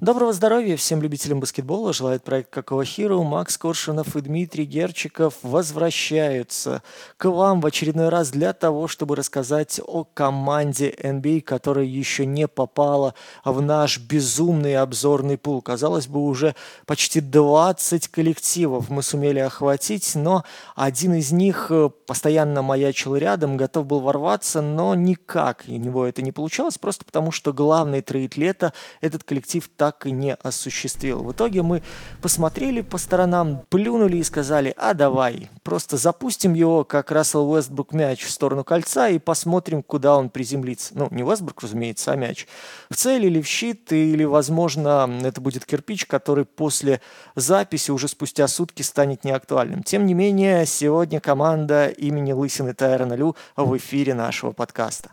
Доброго здоровья всем любителям баскетбола. Желает проект Какого Хиру. Макс Коршунов и Дмитрий Герчиков возвращаются к вам в очередной раз для того, чтобы рассказать о команде NBA, которая еще не попала в наш безумный обзорный пул. Казалось бы, уже почти 20 коллективов мы сумели охватить, но один из них э, постоянно маячил рядом, готов был ворваться, но никак у него это не получалось, просто потому что главный трейд лета этот коллектив так так и не осуществил. В итоге мы посмотрели по сторонам, плюнули и сказали, а давай, просто запустим его, как Рассел Уэстбрук мяч в сторону кольца и посмотрим, куда он приземлится. Ну, не Уэстбрук, разумеется, а мяч. В цель или в щит, или, возможно, это будет кирпич, который после записи уже спустя сутки станет неактуальным. Тем не менее, сегодня команда имени Лысины Тайрона Лю в эфире нашего подкаста.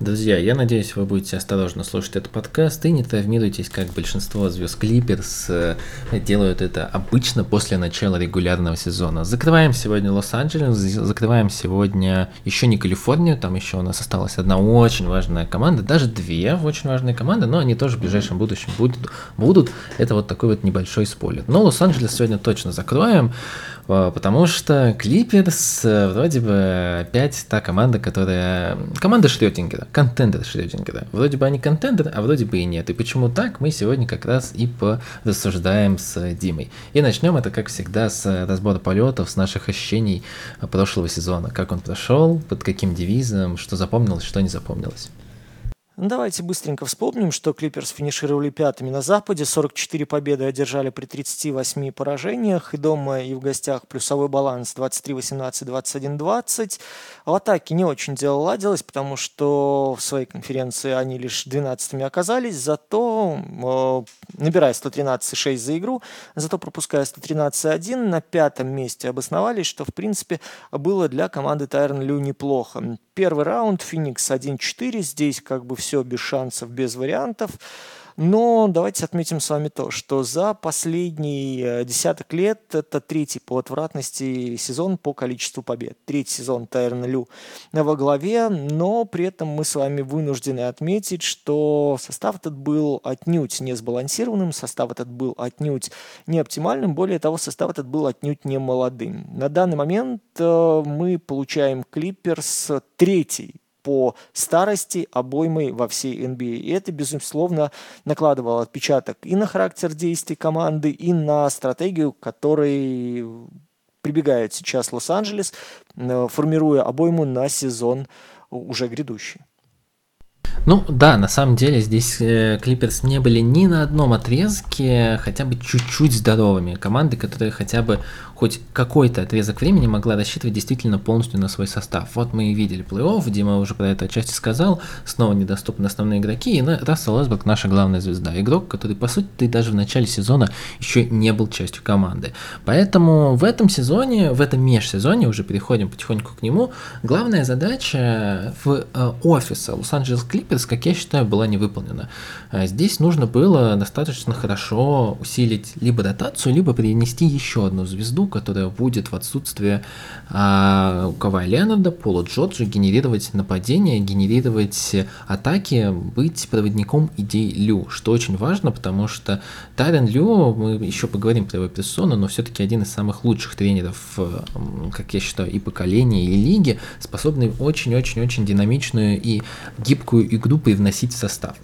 Друзья, я надеюсь, вы будете осторожно слушать этот подкаст и не травмируйтесь, как большинство звезд Клиперс э, делают это обычно после начала регулярного сезона. Закрываем сегодня Лос-Анджелес, закрываем сегодня еще не Калифорнию, там еще у нас осталась одна очень важная команда, даже две очень важные команды, но они тоже в ближайшем будущем будут. будут. Это вот такой вот небольшой спойлер. Но Лос-Анджелес сегодня точно закроем. Э, потому что Клиперс э, вроде бы опять та команда, которая... Команда Шрёдингера, контендер Шрёдингера. Вроде бы они контендер, а вроде бы и нет. И почему так, мы сегодня как раз и порассуждаем с Димой. И начнем это, как всегда, с разбора полетов, с наших ощущений прошлого сезона. Как он прошел, под каким девизом, что запомнилось, что не запомнилось. Ну, давайте быстренько вспомним, что Клиперс финишировали пятыми на Западе, 44 победы одержали при 38 поражениях, и дома, и в гостях плюсовой баланс 23-18, 21-20. В атаке не очень дело ладилось, потому что в своей конференции они лишь 12-ми оказались, зато э, набирая 113,6 за игру, зато пропуская 113,1, на пятом месте обосновались, что в принципе было для команды Тайрон Лю неплохо. Первый раунд, Феникс 1-4, здесь как бы все без шансов, без вариантов. Но давайте отметим с вами то, что за последние десяток лет это третий по отвратности сезон по количеству побед. Третий сезон Тайрон Лю во главе, но при этом мы с вами вынуждены отметить, что состав этот был отнюдь не сбалансированным, состав этот был отнюдь не оптимальным, более того, состав этот был отнюдь не молодым. На данный момент э, мы получаем Клиперс третий по старости обоймой во всей NBA. И это, безусловно, накладывало отпечаток и на характер действий команды, и на стратегию, которой прибегает сейчас Лос-Анджелес, э, формируя обойму на сезон уже грядущий. Ну да, на самом деле здесь э, Клиперс не были ни на одном отрезке хотя бы чуть-чуть здоровыми. Команды, которые хотя бы хоть какой-то отрезок времени могла рассчитывать действительно полностью на свой состав. Вот мы и видели плей-офф, Дима уже про это отчасти сказал, снова недоступны основные игроки, и Рассел Эсберг наша главная звезда. Игрок, который, по сути, ты даже в начале сезона еще не был частью команды. Поэтому в этом сезоне, в этом межсезоне, уже переходим потихоньку к нему, главная задача в э, офиса Лос-Анджелес Клиперс, как я считаю, была не выполнена. Э, здесь нужно было достаточно хорошо усилить либо дотацию, либо перенести еще одну звезду, которая будет в отсутствие а, Кавай Леонарда, Пола Джорджа генерировать нападения, генерировать атаки, быть проводником идей Лю, что очень важно, потому что Тарен Лю, мы еще поговорим про его персону, но все-таки один из самых лучших тренеров, как я считаю, и поколения, и лиги, способный очень-очень-очень динамичную и гибкую игру привносить в состав.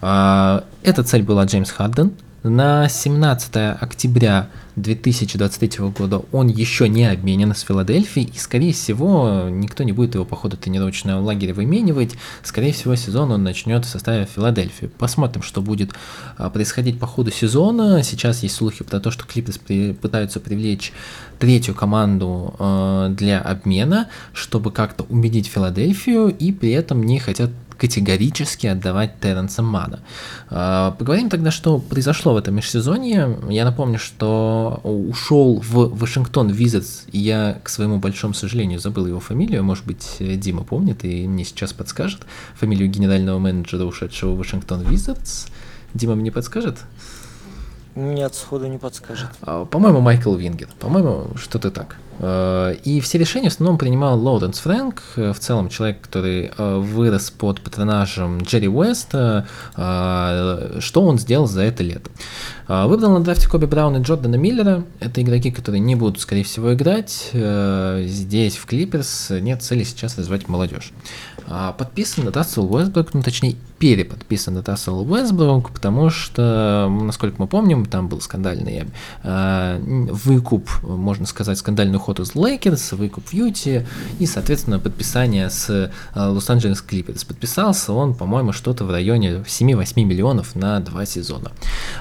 А, эта цель была Джеймс Харден, на 17 октября 2023 года он еще не обменен с Филадельфией, и, скорее всего, никто не будет его по ходу тренировочного лагеря выменивать. Скорее всего, сезон он начнет в составе Филадельфии. Посмотрим, что будет а, происходить по ходу сезона. Сейчас есть слухи про то, что Клиперс пытаются привлечь третью команду а, для обмена, чтобы как-то убедить Филадельфию, и при этом не хотят категорически отдавать Терренса Мана. А, поговорим тогда, что произошло в этом межсезонье. Я напомню, что ушел в Вашингтон Визитс, и я, к своему большому сожалению, забыл его фамилию, может быть, Дима помнит и мне сейчас подскажет фамилию генерального менеджера, ушедшего в Вашингтон Визитс. Дима мне подскажет? Нет, сходу не подскажет. А, по-моему, Майкл Вингер. По-моему, что-то так. Э, и все решения в основном принимал Лоуренс Фрэнк, э, в целом человек, который э, вырос под патронажем Джерри Уэста. Что он сделал за это лето? Выбрал на драфте Коби Брауна и Джордана Миллера. Это игроки, которые не будут, скорее всего, играть. Здесь, в Клиперс, нет цели сейчас развивать молодежь. Подписан Рассел Уэсбрук, ну точнее переподписан Рассел Уэсбрук, потому что, насколько мы помним, там был скандальный выкуп, можно сказать, скандальный уход из Лейкерс, выкуп в Юте и, соответственно, подписание с Лос-Анджелес Клиперс. Подписался он, по-моему, что-то в районе 7-8 миллионов на два сезона.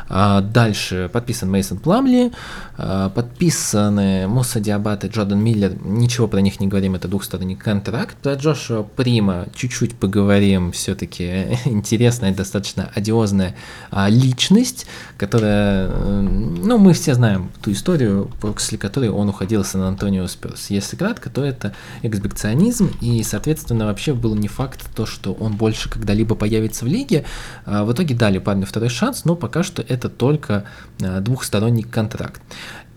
А дальше подписан Мейсон Пламли, а, подписаны Муса Диабат и Джордан Миллер, ничего про них не говорим, это двухсторонний контракт. Про Джошуа Прима чуть-чуть поговорим, все-таки интересная, достаточно одиозная а, личность, которая, ну, мы все знаем ту историю, после которой он уходил с Сан-Антонио Спёрс. Если кратко, то это эксбекционизм, и, соответственно, вообще был не факт то, что он больше когда-либо появится в лиге. А, в итоге дали парню второй шанс, но пока что это только а, двухсторонний контракт.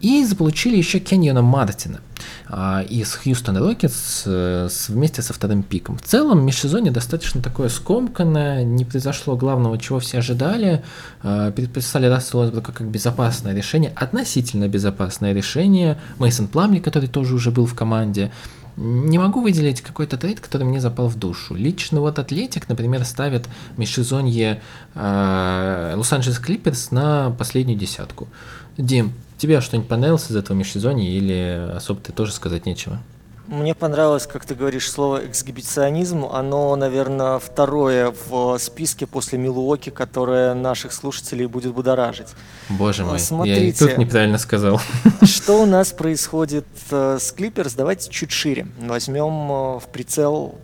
И заполучили еще Кеньона Мартина а, из Хьюстон Рокетс э, вместе со вторым пиком. В целом, межсезонье достаточно такое скомканное, не произошло главного, чего все ожидали. А, переподписали Рассела Уэсбрука как безопасное решение, относительно безопасное решение. Мейсон Пламли, который тоже уже был в команде. Не могу выделить какой-то трейд, который мне запал в душу. Лично вот Атлетик, например, ставит межсезонье э, Лос-Анджелес Клиперс на последнюю десятку. Дим, тебе что-нибудь понравилось из этого межсезонья или особо ты тоже сказать нечего? Мне понравилось, как ты говоришь, слово эксгибиционизм. Оно, наверное, второе в списке после Милуоки, которое наших слушателей будет будоражить. Боже мой, Смотрите, я и тут неправильно сказал. Что у нас происходит э, с Клиперс? Давайте чуть шире. Возьмем э, в прицел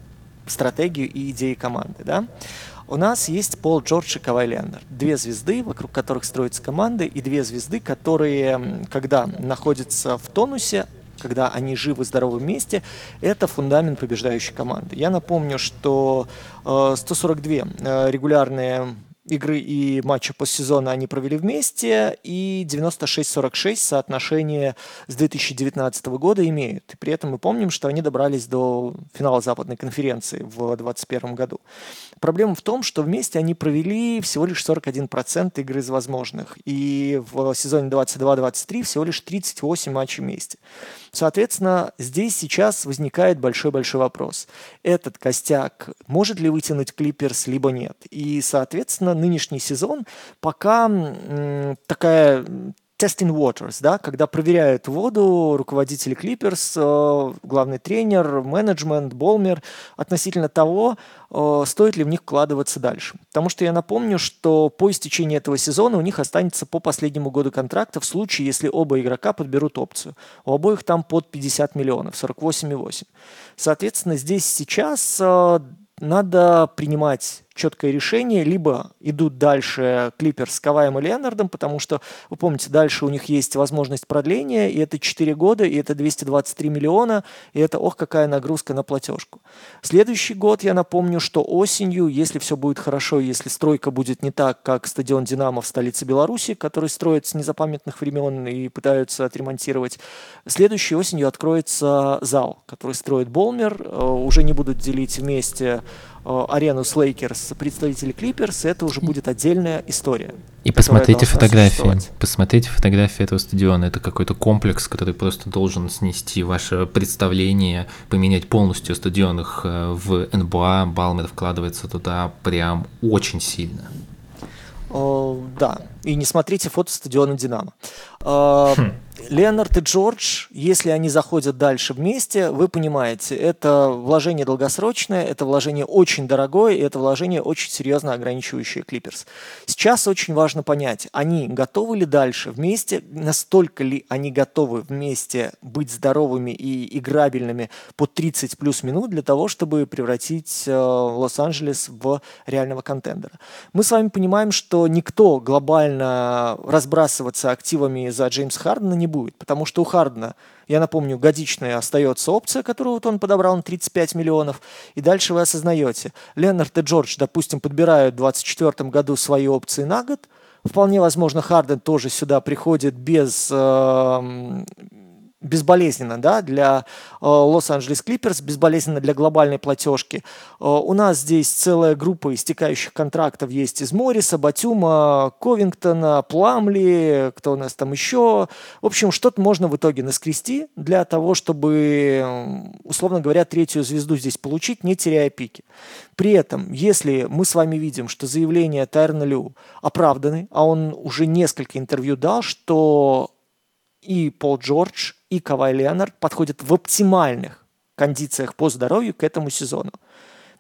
стратегию и идеи команды. Да? У нас есть Пол Джордж и Кавай Леонард. Две звезды, вокруг которых строятся команды, и две звезды, которые, когда находятся в тонусе, когда они живы, здоровы вместе, это фундамент побеждающей команды. Я напомню, что э, 142 э, регулярные игры и матчи постсезона они провели вместе, и 96-46 соотношение с 2019 года имеют. И при этом мы помним, что они добрались до финала Западной конференции в 2021 году. Проблема в том, что вместе они провели всего лишь 41% игры из возможных, и в сезоне 22-23 всего лишь 38 матчей вместе. Соответственно, здесь сейчас возникает большой-большой вопрос. Этот костяк может ли вытянуть Клиперс, либо нет? И, соответственно, нынешний сезон пока такая testing waters, да, когда проверяют воду руководители Clippers, э, главный тренер, менеджмент, Болмер относительно того, э, стоит ли в них вкладываться дальше. Потому что я напомню, что по истечении этого сезона у них останется по последнему году контракта в случае, если оба игрока подберут опцию. У обоих там под 50 миллионов, 48,8. Соответственно, здесь сейчас э, надо принимать четкое решение, либо идут дальше Клипер с Каваем и Леонардом, потому что, вы помните, дальше у них есть возможность продления, и это 4 года, и это 223 миллиона, и это, ох, какая нагрузка на платежку. Следующий год, я напомню, что осенью, если все будет хорошо, если стройка будет не так, как стадион «Динамо» в столице Беларуси, который строят с незапамятных времен и пытаются отремонтировать, следующей осенью откроется зал, который строит Болмер, э, уже не будут делить вместе арену с Лейкерс представители Клиперс, это уже будет отдельная история. И посмотрите фотографии. Посмотрите фотографии этого стадиона. Это какой-то комплекс, который просто должен снести ваше представление, поменять полностью стадион их э, в НБА. Балмер вкладывается туда прям очень сильно. О, э, да. И не смотрите фото стадиона Динамо. Хм. Леонард и Джордж, если они заходят дальше вместе, вы понимаете, это вложение долгосрочное, это вложение очень дорогое, и это вложение очень серьезно ограничивающее Клиперс. Сейчас очень важно понять, они готовы ли дальше вместе, настолько ли они готовы вместе быть здоровыми и играбельными по 30 плюс минут для того, чтобы превратить э, Лос-Анджелес в реального контендера. Мы с вами понимаем, что никто глобально разбрасываться активами за Джеймса Хардена не будет, потому что у Хардена, я напомню, годичная остается опция, которую вот он подобрал на 35 миллионов, и дальше вы осознаете, Ленард и Джордж, допустим, подбирают в 2024 году свои опции на год, вполне возможно, Харден тоже сюда приходит без э, безболезненно да, для э, Лос-Анджелес Клиперс, безболезненно для глобальной платежки. Э, у нас здесь целая группа истекающих контрактов есть из Морриса, Батюма, Ковингтона, Пламли, кто у нас там еще. В общем, что-то можно в итоге наскрести для того, чтобы, условно говоря, третью звезду здесь получить, не теряя пики. При этом, если мы с вами видим, что заявления Тайрна Лю оправданы, а он уже несколько интервью дал, что и Пол Джордж, и Кавай Леонард подходят в оптимальных кондициях по здоровью к этому сезону.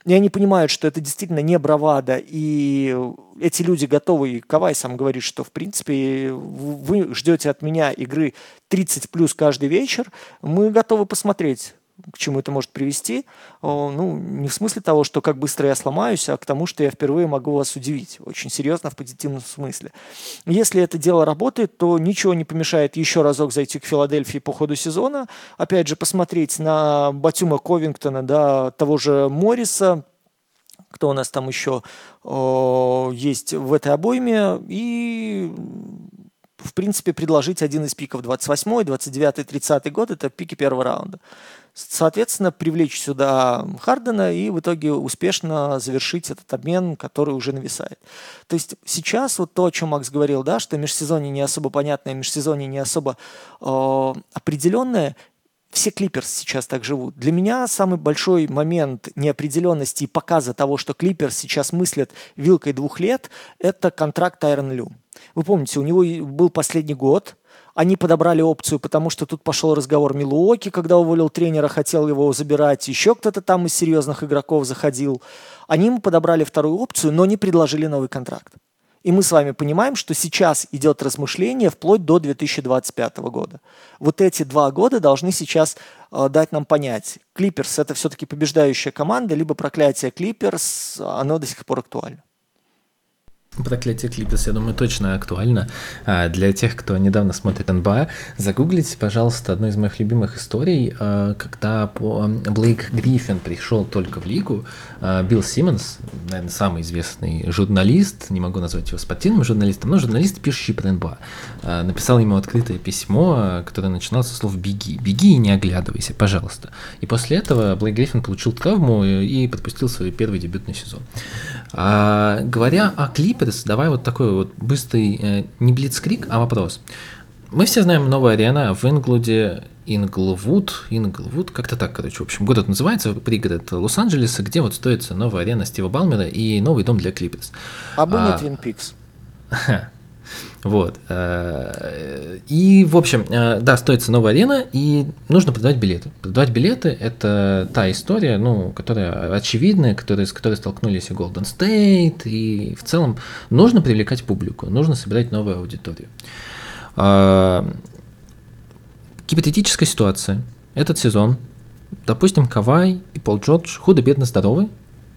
И они понимают, что это действительно не бравада, и эти люди готовы, и Кавай сам говорит, что, в принципе, вы ждете от меня игры 30 плюс каждый вечер, мы готовы посмотреть к чему это может привести, ну, не в смысле того, что как быстро я сломаюсь, а к тому, что я впервые могу вас удивить, очень серьезно в позитивном смысле. Если это дело работает, то ничего не помешает еще разок зайти к Филадельфии по ходу сезона, опять же, посмотреть на Батюма Ковингтона, да, того же Морриса, кто у нас там еще о, есть в этой обойме, и в принципе, предложить один из пиков 28, 29, 30 год, это пики первого раунда. Соответственно, привлечь сюда Хардена и в итоге успешно завершить этот обмен, который уже нависает. То есть сейчас вот то, о чем Макс говорил, да, что межсезонье не особо понятное, межсезонье не особо э, определенное, все клиперс сейчас так живут. Для меня самый большой момент неопределенности и показа того, что клиперс сейчас мыслят вилкой двух лет, это контракт Айрон Лю. Вы помните, у него был последний год, они подобрали опцию, потому что тут пошел разговор Милуоки, когда уволил тренера, хотел его забирать, еще кто-то там из серьезных игроков заходил. Они ему подобрали вторую опцию, но не предложили новый контракт. И мы с вами понимаем, что сейчас идет размышление вплоть до 2025 года. Вот эти два года должны сейчас э, дать нам понять, Клиперс это все-таки побеждающая команда, либо проклятие Клиперс, оно до сих пор актуально. Проклятие Клиперс, я думаю, точно актуально. А для тех, кто недавно смотрит НБА, загуглите, пожалуйста, одну из моих любимых историй, а, когда Блейк Гриффин пришел только в лигу, а, Билл Симмонс, наверное, самый известный журналист, не могу назвать его спортивным журналистом, но журналист, пишущий про НБА, а, написал ему открытое письмо, которое начиналось со слов «беги, беги и не оглядывайся, пожалуйста». И после этого Блейк Гриффин получил травму и подпустил свой первый дебютный сезон. А, говоря о Клиперс, давай вот такой вот быстрый, э, не блицкрик, а вопрос. Мы все знаем новая арена в Инглуде, Инглвуд, Инглвуд, как-то так, короче, в общем, город называется, пригород Лос-Анджелеса, где вот строится новая арена Стива Балмера и новый дом для Клиперс. А мы а, Твин Пикс. Вот. Э, и, в общем, э, да, стоится новая арена, и нужно продавать билеты. Продавать билеты – это та история, ну, которая очевидная, которая, с которой столкнулись и Golden State, и в целом нужно привлекать публику, нужно собирать новую аудиторию. Э, гипотетическая ситуация. Этот сезон, допустим, Кавай и Пол Джордж худо-бедно здоровы,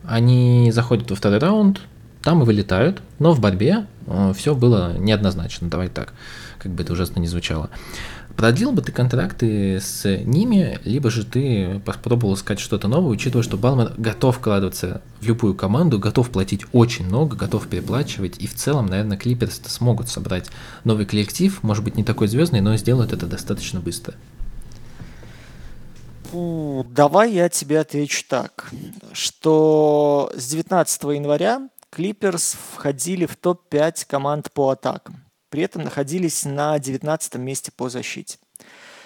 они заходят во второй раунд, там и вылетают, но в борьбе э, все было неоднозначно, давай так, как бы это ужасно не звучало. Продлил бы ты контракты с ними, либо же ты попробовал искать что-то новое, учитывая, что Балман готов вкладываться в любую команду, готов платить очень много, готов переплачивать, и в целом, наверное, Клиперс смогут собрать новый коллектив, может быть, не такой звездный, но сделают это достаточно быстро. Давай я тебе отвечу так, что с 19 января Клиперс входили в топ-5 команд по атакам. При этом находились на 19 месте по защите.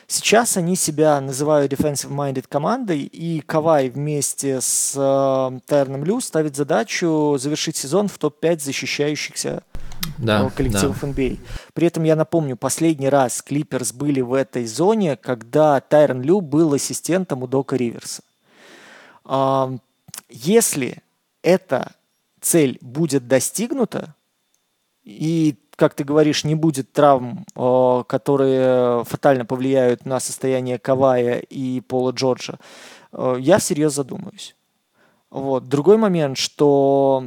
Сейчас они себя называют defensive-minded командой, и Кавай вместе с э, Терном Лю ставит задачу завершить сезон в топ-5 защищающихся да, э, коллективов да. NBA. При этом я напомню, последний раз Клиперс были в этой зоне, когда Тайрон Лю был ассистентом у Дока Риверса. Если это цель будет достигнута, и, как ты говоришь, не будет травм, э, которые фатально повлияют на состояние Кавая и Пола Джорджа, э, я всерьез задумаюсь. Вот. Другой момент, что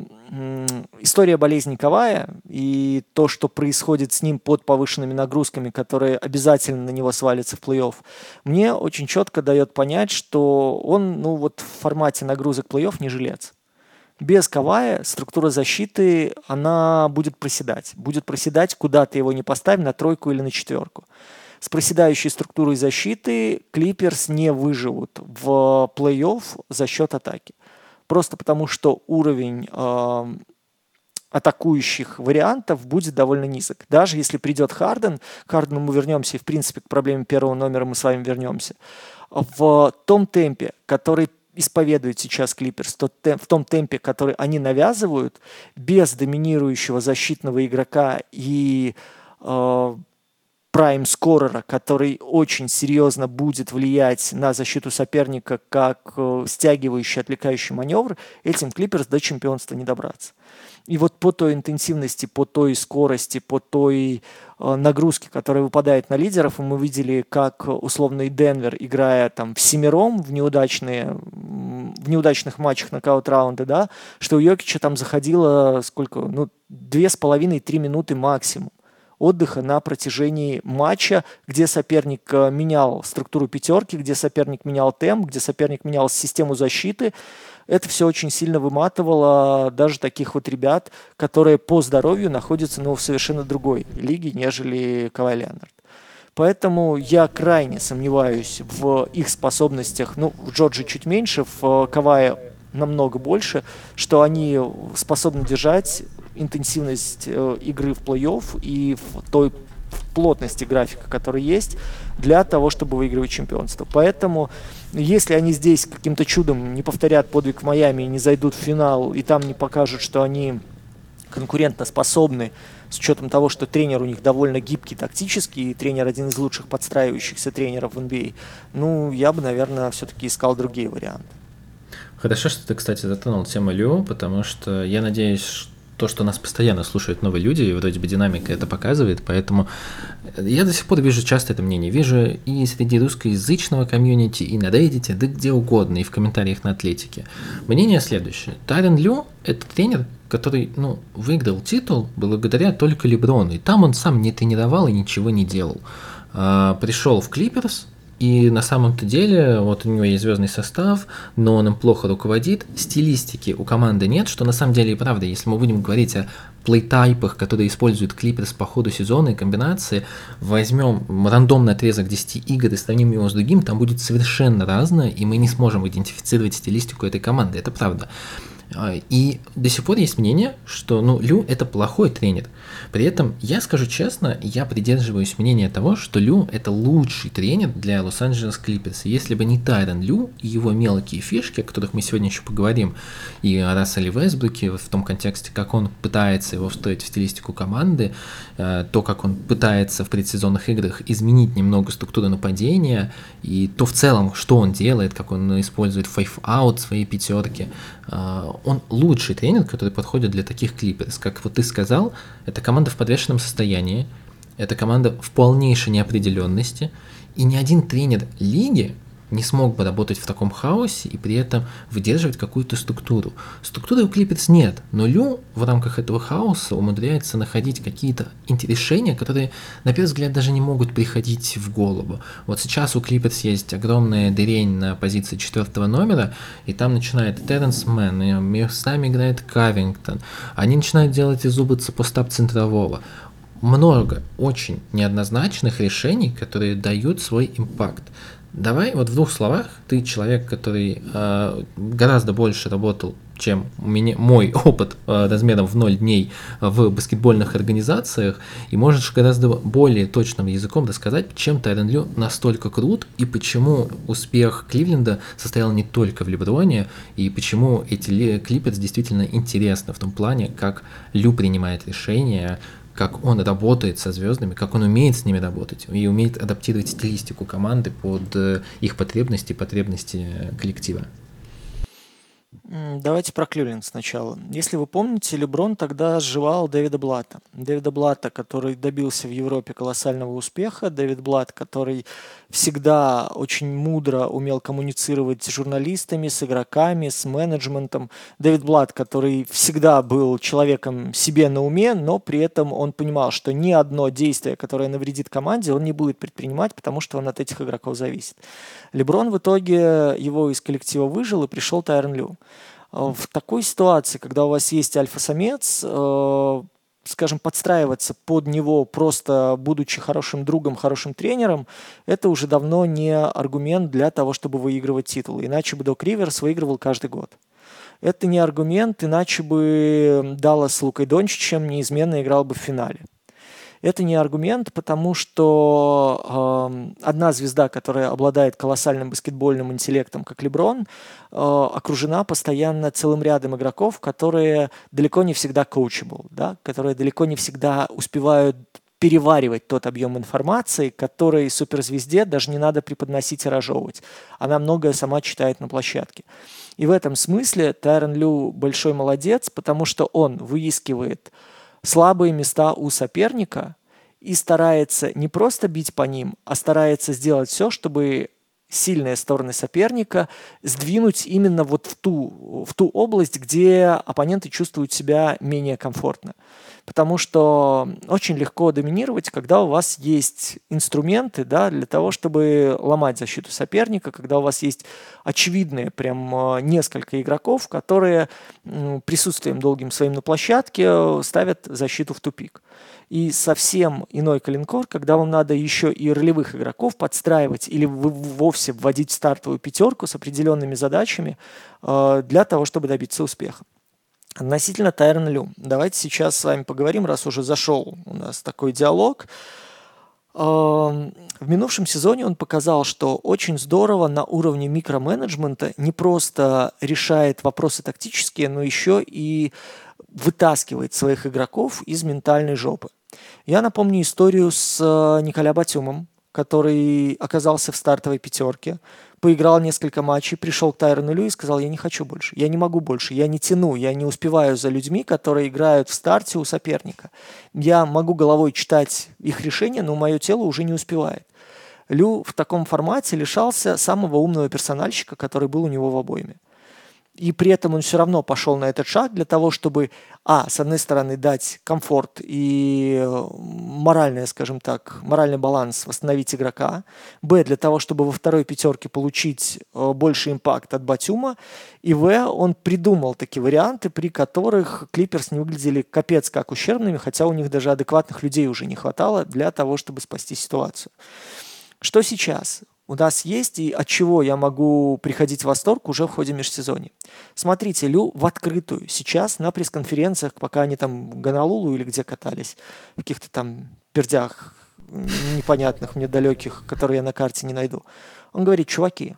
история болезни Кавая и то, что происходит с ним под повышенными нагрузками, которые обязательно на него свалятся в плей-офф, мне очень четко дает понять, что он ну, вот в формате нагрузок плей-офф не жилец без Кавая структура защиты, она будет проседать. Будет проседать, куда ты его не поставь, на тройку или на четверку. с проседающей структурой защиты Клиперс не выживут в плей-офф за счет атаки. Просто потому, что уровень э, атакующих вариантов будет довольно низок. Даже если придет Харден, к Хардену мы вернемся, и в принципе к проблеме первого номера мы с вами вернемся, в том темпе, который исповедует сейчас Клиперс, в том темпе, который они навязывают, без доминирующего защитного игрока и э, прайм-скорера, который очень серьезно будет влиять на защиту соперника как э, стягивающий, отвлекающий маневр, этим Клиперс до чемпионства не добраться. И вот по той интенсивности, по той скорости, по той э, нагрузке, которая выпадает на лидеров, мы видели, как условный Денвер, играя там в семером в неудачные в неудачных матчах нокаут-раунда, да, что у Йокича там заходило сколько, ну, две с половиной-три минуты максимум отдыха на протяжении матча, где соперник э, менял структуру пятерки, где соперник менял темп, где соперник менял систему защиты. Это все очень сильно выматывало даже таких вот ребят, которые по здоровью находятся ну, в совершенно другой лиге, нежели Кавай Леонард. Поэтому я крайне сомневаюсь в их способностях, ну, в Джорджи чуть меньше, в Кавае намного больше, что они способны держать интенсивность э, игры в плей-офф и в той плотности графика, который есть, для того, чтобы выигрывать чемпионство. Поэтому, если они здесь каким-то чудом не повторят подвиг в Майами и не зайдут в финал, и там не покажут, что они конкурентно способны, с учетом того, что тренер у них довольно гибкий тактический, и тренер один из лучших подстраивающихся тренеров в NBA, ну, я бы, наверное, все-таки искал другие варианты. Хорошо, что ты, кстати, затронул тему Лю, потому что я надеюсь, то, что нас постоянно слушают новые люди, и вроде бы динамика это показывает, поэтому я до сих пор вижу часто это мнение. Вижу и среди русскоязычного комьюнити, и на Reddit, да где угодно, и в комментариях на Атлетике. Мнение следующее. Тарен Лю – это тренер, который ну, выиграл титул благодаря только Леброну, и там он сам не тренировал и ничего не делал. А, пришел в Клиперс, и на самом-то деле, вот у него есть звездный состав, но он им плохо руководит. Стилистики у команды нет, что на самом деле и правда. Если мы будем говорить о плейтайпах, которые используют Клиперс по ходу сезона и комбинации, возьмем рандомный отрезок 10 игр и сравним его с другим, там будет совершенно разное, и мы не сможем идентифицировать стилистику этой команды. Это правда. А, и до сих пор есть мнение, что ну, Лю это плохой тренер. При этом, я скажу честно, я придерживаюсь мнения того, что Лю это лучший тренер для Лос-Анджелес Клиперс. Если бы не Тайрон Лю и его мелкие фишки, о которых мы сегодня еще поговорим, и о Расселе Весбруке в том контексте, как он пытается его встроить в стилистику команды, э, то, как он пытается в предсезонных играх изменить немного структуру нападения, и то в целом, что он делает, как он использует five-out своей пятерки, э, он лучший тренер, который подходит для таких клиперс. Как вот ты сказал, это команда в подвешенном состоянии, это команда в полнейшей неопределенности, и ни один тренер лиги не смог бы работать в таком хаосе и при этом выдерживать какую-то структуру. Структуры у Клиперс нет, но Лю в рамках этого хаоса умудряется находить какие-то решения, которые, на первый взгляд, даже не могут приходить в голову. Вот сейчас у Клиперс есть огромная дырень на позиции четвертого номера, и там начинает Терренс Мэн, и местами играет Кавингтон. Они начинают делать из Убыца постап центрового много очень неоднозначных решений, которые дают свой импакт. Давай вот в двух словах, ты человек, который э, гораздо больше работал, чем у меня, мой опыт э, размером в 0 дней в баскетбольных организациях, и можешь гораздо более точным языком рассказать, чем Тайрен Лю настолько крут, и почему успех Кливленда состоял не только в Леброне, и почему эти клипы действительно интересны в том плане, как Лю принимает решения, как он работает со звездами, как он умеет с ними работать и умеет адаптировать стилистику команды под э, их потребности, потребности э, коллектива. Давайте про Кливленд сначала. Если вы помните, Леброн тогда сживал Дэвида Блата. Дэвида Блата, который добился в Европе колоссального успеха. Дэвид Блат, который всегда очень мудро умел коммуницировать с журналистами, с игроками, с менеджментом. Дэвид Блат, который всегда был человеком себе на уме, но при этом он понимал, что ни одно действие, которое навредит команде, он не будет предпринимать, потому что он от этих игроков зависит. Леброн в итоге его из коллектива выжил и пришел Тайрон Лю. Э, в такой ситуации, когда у вас есть альфа-самец, э, скажем, подстраиваться под него, просто будучи хорошим другом, хорошим тренером, это уже давно не аргумент для того, чтобы выигрывать титулы. Иначе бы Док Риверс выигрывал каждый год. Это не аргумент, иначе бы Даллас с Лукой Дончичем неизменно играл бы в финале. Это не аргумент, потому что э, одна звезда, которая обладает колоссальным баскетбольным интеллектом, как Леброн, э, окружена постоянно целым рядом игроков, которые далеко не всегда coachable, да, которые далеко не всегда успевают переваривать тот объем информации, который суперзвезде даже не надо преподносить и разжевывать. Она многое сама читает на площадке. И в этом смысле Тайрон Лю большой молодец, потому что он выискивает слабые места у соперника и старается не просто бить по ним, а старается сделать все, чтобы сильные стороны соперника сдвинуть именно вот в ту, в ту область, где оппоненты чувствуют себя менее комфортно. Потому что очень легко доминировать, когда у вас есть инструменты да, для того, чтобы ломать защиту соперника, когда у вас есть очевидные прям э, несколько игроков, которые присутствием долгим своим на площадке э, ставят защиту в тупик и совсем иной калинкор, когда вам надо еще и ролевых игроков подстраивать или вовсе вводить в стартовую пятерку с определенными задачами э, для того, чтобы добиться успеха. Относительно Тайрона Лю. Давайте сейчас с вами поговорим, раз уже зашел у нас такой диалог. В минувшем сезоне он показал, что очень здорово на уровне микроменеджмента не просто решает вопросы тактические, но еще и вытаскивает своих игроков из ментальной жопы. Я напомню историю с э, Николя Батюмом, который оказался в стартовой пятерке, поиграл несколько матчей, пришел к Тайрону Лю и сказал, я не хочу больше, я не могу больше, я не тяну, я не успеваю за людьми, которые играют в старте у соперника. Я могу головой читать их решения, но мое тело уже не успевает. Лю в таком формате лишался самого умного персональщика, который был у него в обойме и при этом он все равно пошел на этот шаг для того, чтобы, а, с одной стороны, дать комфорт и э, моральный, скажем так, моральный баланс восстановить игрока, б, для того, чтобы во второй пятерке получить э, больше импакт от Батюма, и в, он придумал такие варианты, при которых Клиперс не выглядели капец как ущербными, хотя у них даже адекватных людей уже не хватало для того, чтобы спасти ситуацию. Что сейчас? У нас есть и от чего я могу приходить в восторг уже в ходе межсезонья. Смотрите, Лю в открытую сейчас на пресс-конференциях, пока они там в Гонолулу или где катались, в каких-то там пердях непонятных, мне далеких, которые я на карте не найду. Он говорит, чуваки,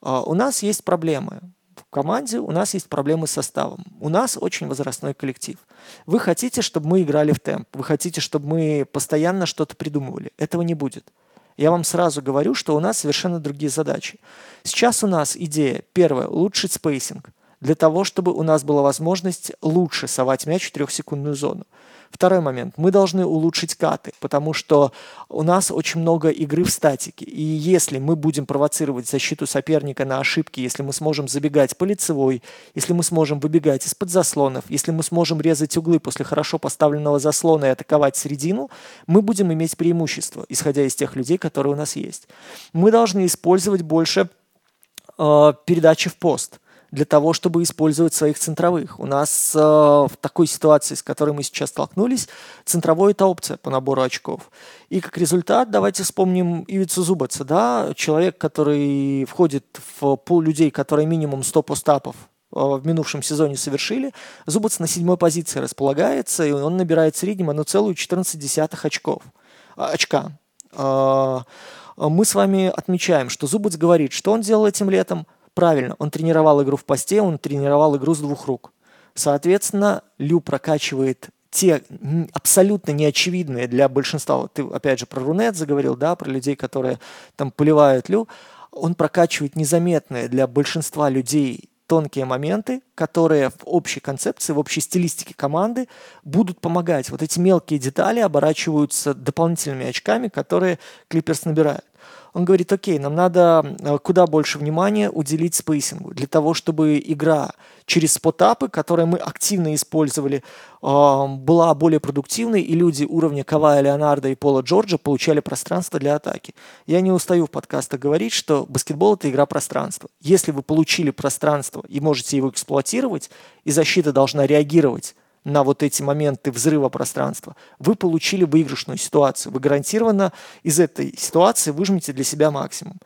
а, у нас есть проблемы в команде, у нас есть проблемы с составом. У нас очень возрастной коллектив. Вы хотите, чтобы мы играли в темп, вы хотите, чтобы мы постоянно что-то придумывали. Этого не будет. Я вам сразу говорю, что у нас совершенно другие задачи. Сейчас у нас идея, первое, улучшить спейсинг, для того, чтобы у нас была возможность лучше совать мяч в трехсекундную зону. Второй момент. Мы должны улучшить каты, потому что у нас очень много игры в статике. И если мы будем провоцировать защиту соперника на ошибки, если мы сможем забегать по лицевой, если мы сможем выбегать из-под заслонов, если мы сможем резать углы после хорошо поставленного заслона и атаковать середину, мы будем иметь преимущество, исходя из тех людей, которые у нас есть. Мы должны использовать больше э, передачи в пост для того, чтобы использовать своих центровых. У нас э, в такой ситуации, с которой мы сейчас столкнулись, центровой – это опция по набору очков. И как результат, давайте вспомним Ивицу Зубаца, да, человек, который входит в пул людей, которые минимум 100 постапов э, в минувшем сезоне совершили. Зубац на седьмой позиции располагается, и он набирает в среднем 1,14 очков, а, очка. Э, мы с вами отмечаем, что Зубац говорит, что он делал этим летом – Правильно, он тренировал игру в посте, он тренировал игру с двух рук. Соответственно, Лю прокачивает те абсолютно неочевидные для большинства, ты опять же про Рунет заговорил, да, про людей, которые там поливают Лю, он прокачивает незаметные для большинства людей тонкие моменты, которые в общей концепции, в общей стилистике команды будут помогать. Вот эти мелкие детали оборачиваются дополнительными очками, которые Клиперс набирают. Он говорит, окей, нам надо э, куда больше внимания уделить спейсингу, для того, чтобы игра через спотапы, которые мы активно использовали, э, была более продуктивной, и люди уровня Кавая Леонарда и Пола Джорджа получали пространство для атаки. Я не устаю в подкастах говорить, что баскетбол – это игра пространства. Если вы получили пространство и можете его эксплуатировать, и защита должна реагировать на вот эти моменты взрыва пространства, вы получили выигрышную ситуацию. Вы гарантированно из этой ситуации выжмете для себя максимум.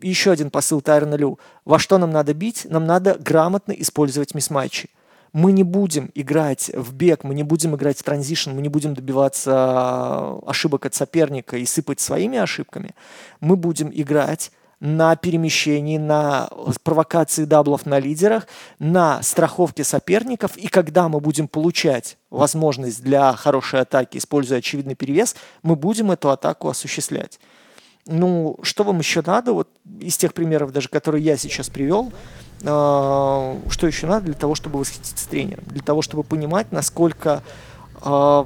Еще один посыл Тайрона Лю. Во что нам надо бить? Нам надо грамотно использовать мисс-матчи мы не будем играть в бег, мы не будем играть в транзишн, мы не будем добиваться ошибок от соперника и сыпать своими ошибками. Мы будем играть на перемещении, на провокации даблов на лидерах, на страховке соперников. И когда мы будем получать возможность для хорошей атаки, используя очевидный перевес, мы будем эту атаку осуществлять. Ну, что вам еще надо, вот из тех примеров даже, которые я сейчас привел, э, что еще надо для того, чтобы восхититься тренером? Для того, чтобы понимать, насколько э,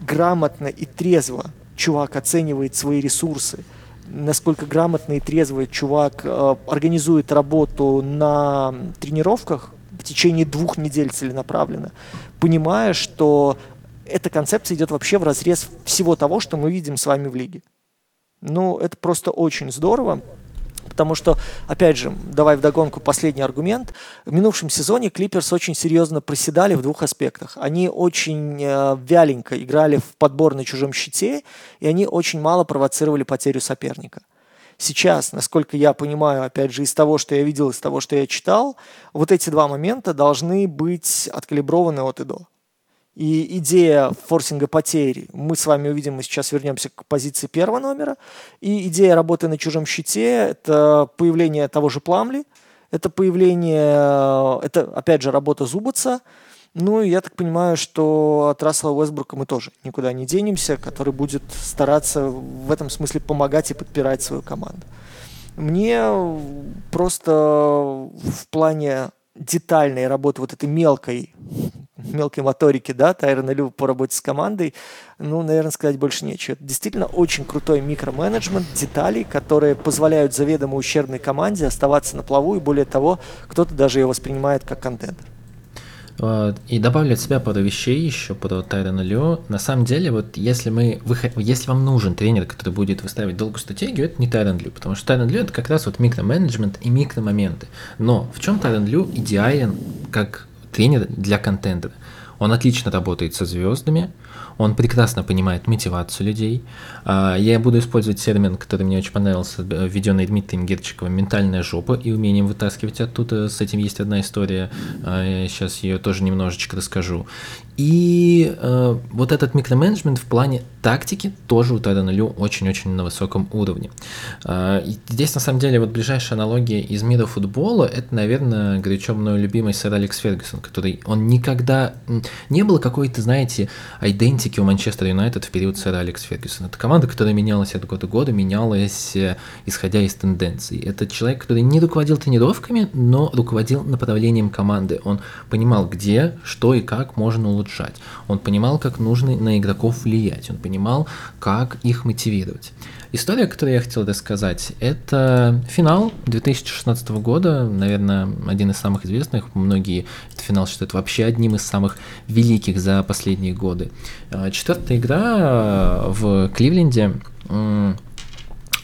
грамотно и трезво чувак оценивает свои ресурсы, насколько грамотно и трезво чувак э, организует работу на тренировках в течение двух недель целенаправленно, понимая, что эта концепция идет вообще в разрез всего того, что мы видим с вами в лиге. Ну, это просто очень здорово. Потому что, опять же, давай вдогонку последний аргумент. В минувшем сезоне Клиперс очень серьезно проседали в двух аспектах. Они очень э, вяленько играли в подбор на чужом щите, и они очень мало провоцировали потерю соперника. Сейчас, насколько я понимаю, опять же, из того, что я видел, из того, что я читал, вот эти два момента должны быть откалиброваны от и до. И идея форсинга потерь, мы с вами увидим, мы сейчас вернемся к позиции первого номера. И идея работы на чужом щите – это появление того же Пламли, это появление, это опять же работа Зубаца. Ну и я так понимаю, что от Рассела Уэсбрука мы тоже никуда не денемся, который будет стараться в этом смысле помогать и подпирать свою команду. Мне просто в плане детальной работы вот этой мелкой мелкой моторики, да, Тайрона Лю по работе с командой, ну, наверное, сказать больше нечего. Это действительно очень крутой микроменеджмент деталей, которые позволяют заведомо ущербной команде оставаться на плаву, и более того, кто-то даже ее воспринимает как контент. И добавлю от себя пару вещей еще про Тайрона Лю. На самом деле, вот если мы если вам нужен тренер, который будет выстраивать долгую стратегию, это не Тайрон Лю, потому что Тайрон Лю это как раз вот микроменеджмент и микромоменты. Но в чем Тайрон Лю идеален как тренер для контента. Он отлично работает со звездами, он прекрасно понимает мотивацию людей. А, я буду использовать термин, который мне очень понравился, э, введенный Дмитрием Герчиковым, ментальная жопа и умением вытаскивать оттуда. С этим есть одна история, а, сейчас ее тоже немножечко расскажу. И э, вот этот микроменеджмент в плане тактики тоже у Тайдана Лю очень-очень на высоком уровне. Э, здесь, на самом деле, вот ближайшая аналогия из мира футбола, это, наверное, горячо мной любимый сэр Алекс Фергюсон, который, он никогда, не было какой-то, знаете, идентики у Манчестер Юнайтед в период сэра Алекс Фергюсона. Это команда, которая менялась от года к году, менялась, э, исходя из тенденций. Это человек, который не руководил тренировками, но руководил направлением команды. Он понимал, где, что и как можно улучшать. Он понимал, как нужно на игроков влиять, он понимал, как их мотивировать. История, которую я хотел рассказать, это финал 2016 года, наверное, один из самых известных. Многие этот финал считают вообще одним из самых великих за последние годы. А, четвертая игра в Кливленде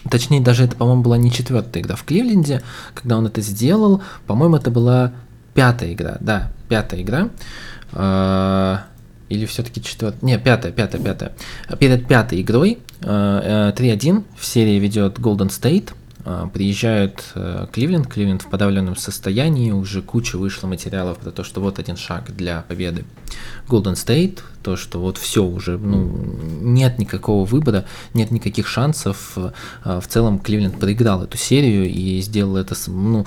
Точнее, даже это, по-моему, была не четвертая игра в Кливленде, когда он это сделал. По-моему, это была пятая игра. Да, пятая игра. А, или все-таки четвертая? Не, пятая, пятая, пятая. Перед пятой игрой 3-1 а, в серии ведет Golden State. А, приезжают э, Кливленд, Кливленд в подавленном состоянии, уже куча вышло материалов про то, что вот один шаг для победы. Golden State, то, что вот все уже, ну, нет никакого выбора, нет никаких шансов. А, в целом Кливленд проиграл эту серию и сделал это, ну,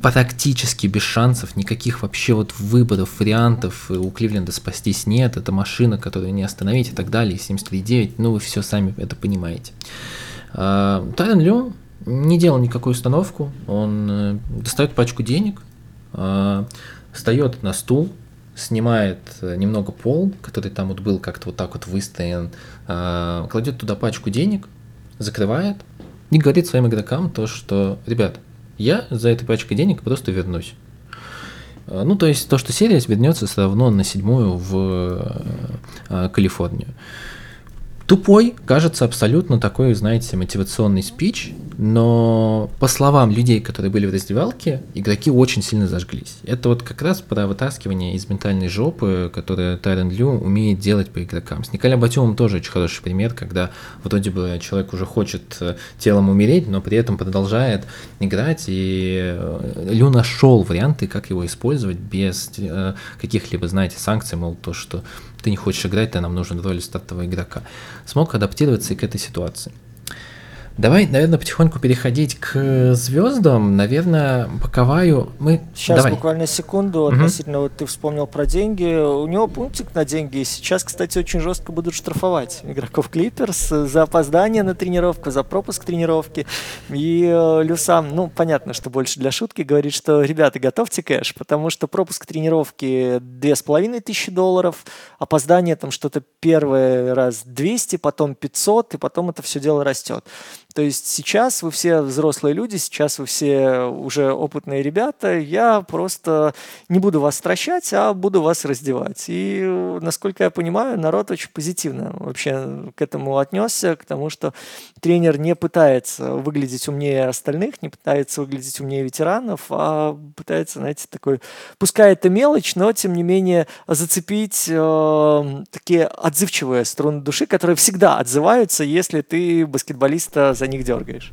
практически без шансов, никаких вообще вот выборов, вариантов у Кливленда спастись нет, это машина, которую не остановить и так далее, 73.9, ну, вы все сами это понимаете. А, Тайрон Лю не делал никакую установку, он э, достает пачку денег, э, встает на стул, снимает э, немного пол, который там вот был как-то вот так вот выстоян, кладет туда пачку денег, закрывает и говорит своим игрокам то, что, ребят, я за этой пачкой денег просто вернусь. Ну, то есть то, что серия вернется все равно на седьмую в Калифорнию. Тупой, кажется, абсолютно такой, знаете, мотивационный спич, но по словам людей, которые были в раздевалке, игроки очень сильно зажглись. Это вот как раз про вытаскивание из ментальной жопы, которое Тайрен Лю умеет делать по игрокам. С Николаем Батюмом тоже очень хороший пример, когда вроде бы человек уже хочет э, телом умереть, но при этом продолжает играть, и э, Лю нашел варианты, как его использовать без э, каких-либо, знаете, санкций, мол, то, что ты не хочешь играть, то нам нужен роль стартового игрока. Смог адаптироваться и к этой ситуации. Давай, наверное, потихоньку переходить к звездам. Наверное, по Каваю мы... Сейчас Давай. буквально секунду угу. относительно, вот ты вспомнил про деньги. У него пунктик на деньги. Сейчас, кстати, очень жестко будут штрафовать игроков Клиперс за опоздание на тренировку, за пропуск тренировки. И э, Люсам, ну, понятно, что больше для шутки, говорит, что, ребята, готовьте кэш, потому что пропуск тренировки половиной тысячи долларов, опоздание там что-то первый раз 200, потом 500, и потом это все дело растет. То есть сейчас вы все взрослые люди, сейчас вы все уже опытные ребята, я просто не буду вас стращать, а буду вас раздевать. И, насколько я понимаю, народ очень позитивно вообще к этому отнесся, к тому, что тренер не пытается выглядеть умнее остальных, не пытается выглядеть умнее ветеранов, а пытается, знаете, такой, пускай это мелочь, но тем не менее зацепить э, такие отзывчивые струны души, которые всегда отзываются, если ты баскетболиста за них дергаешь.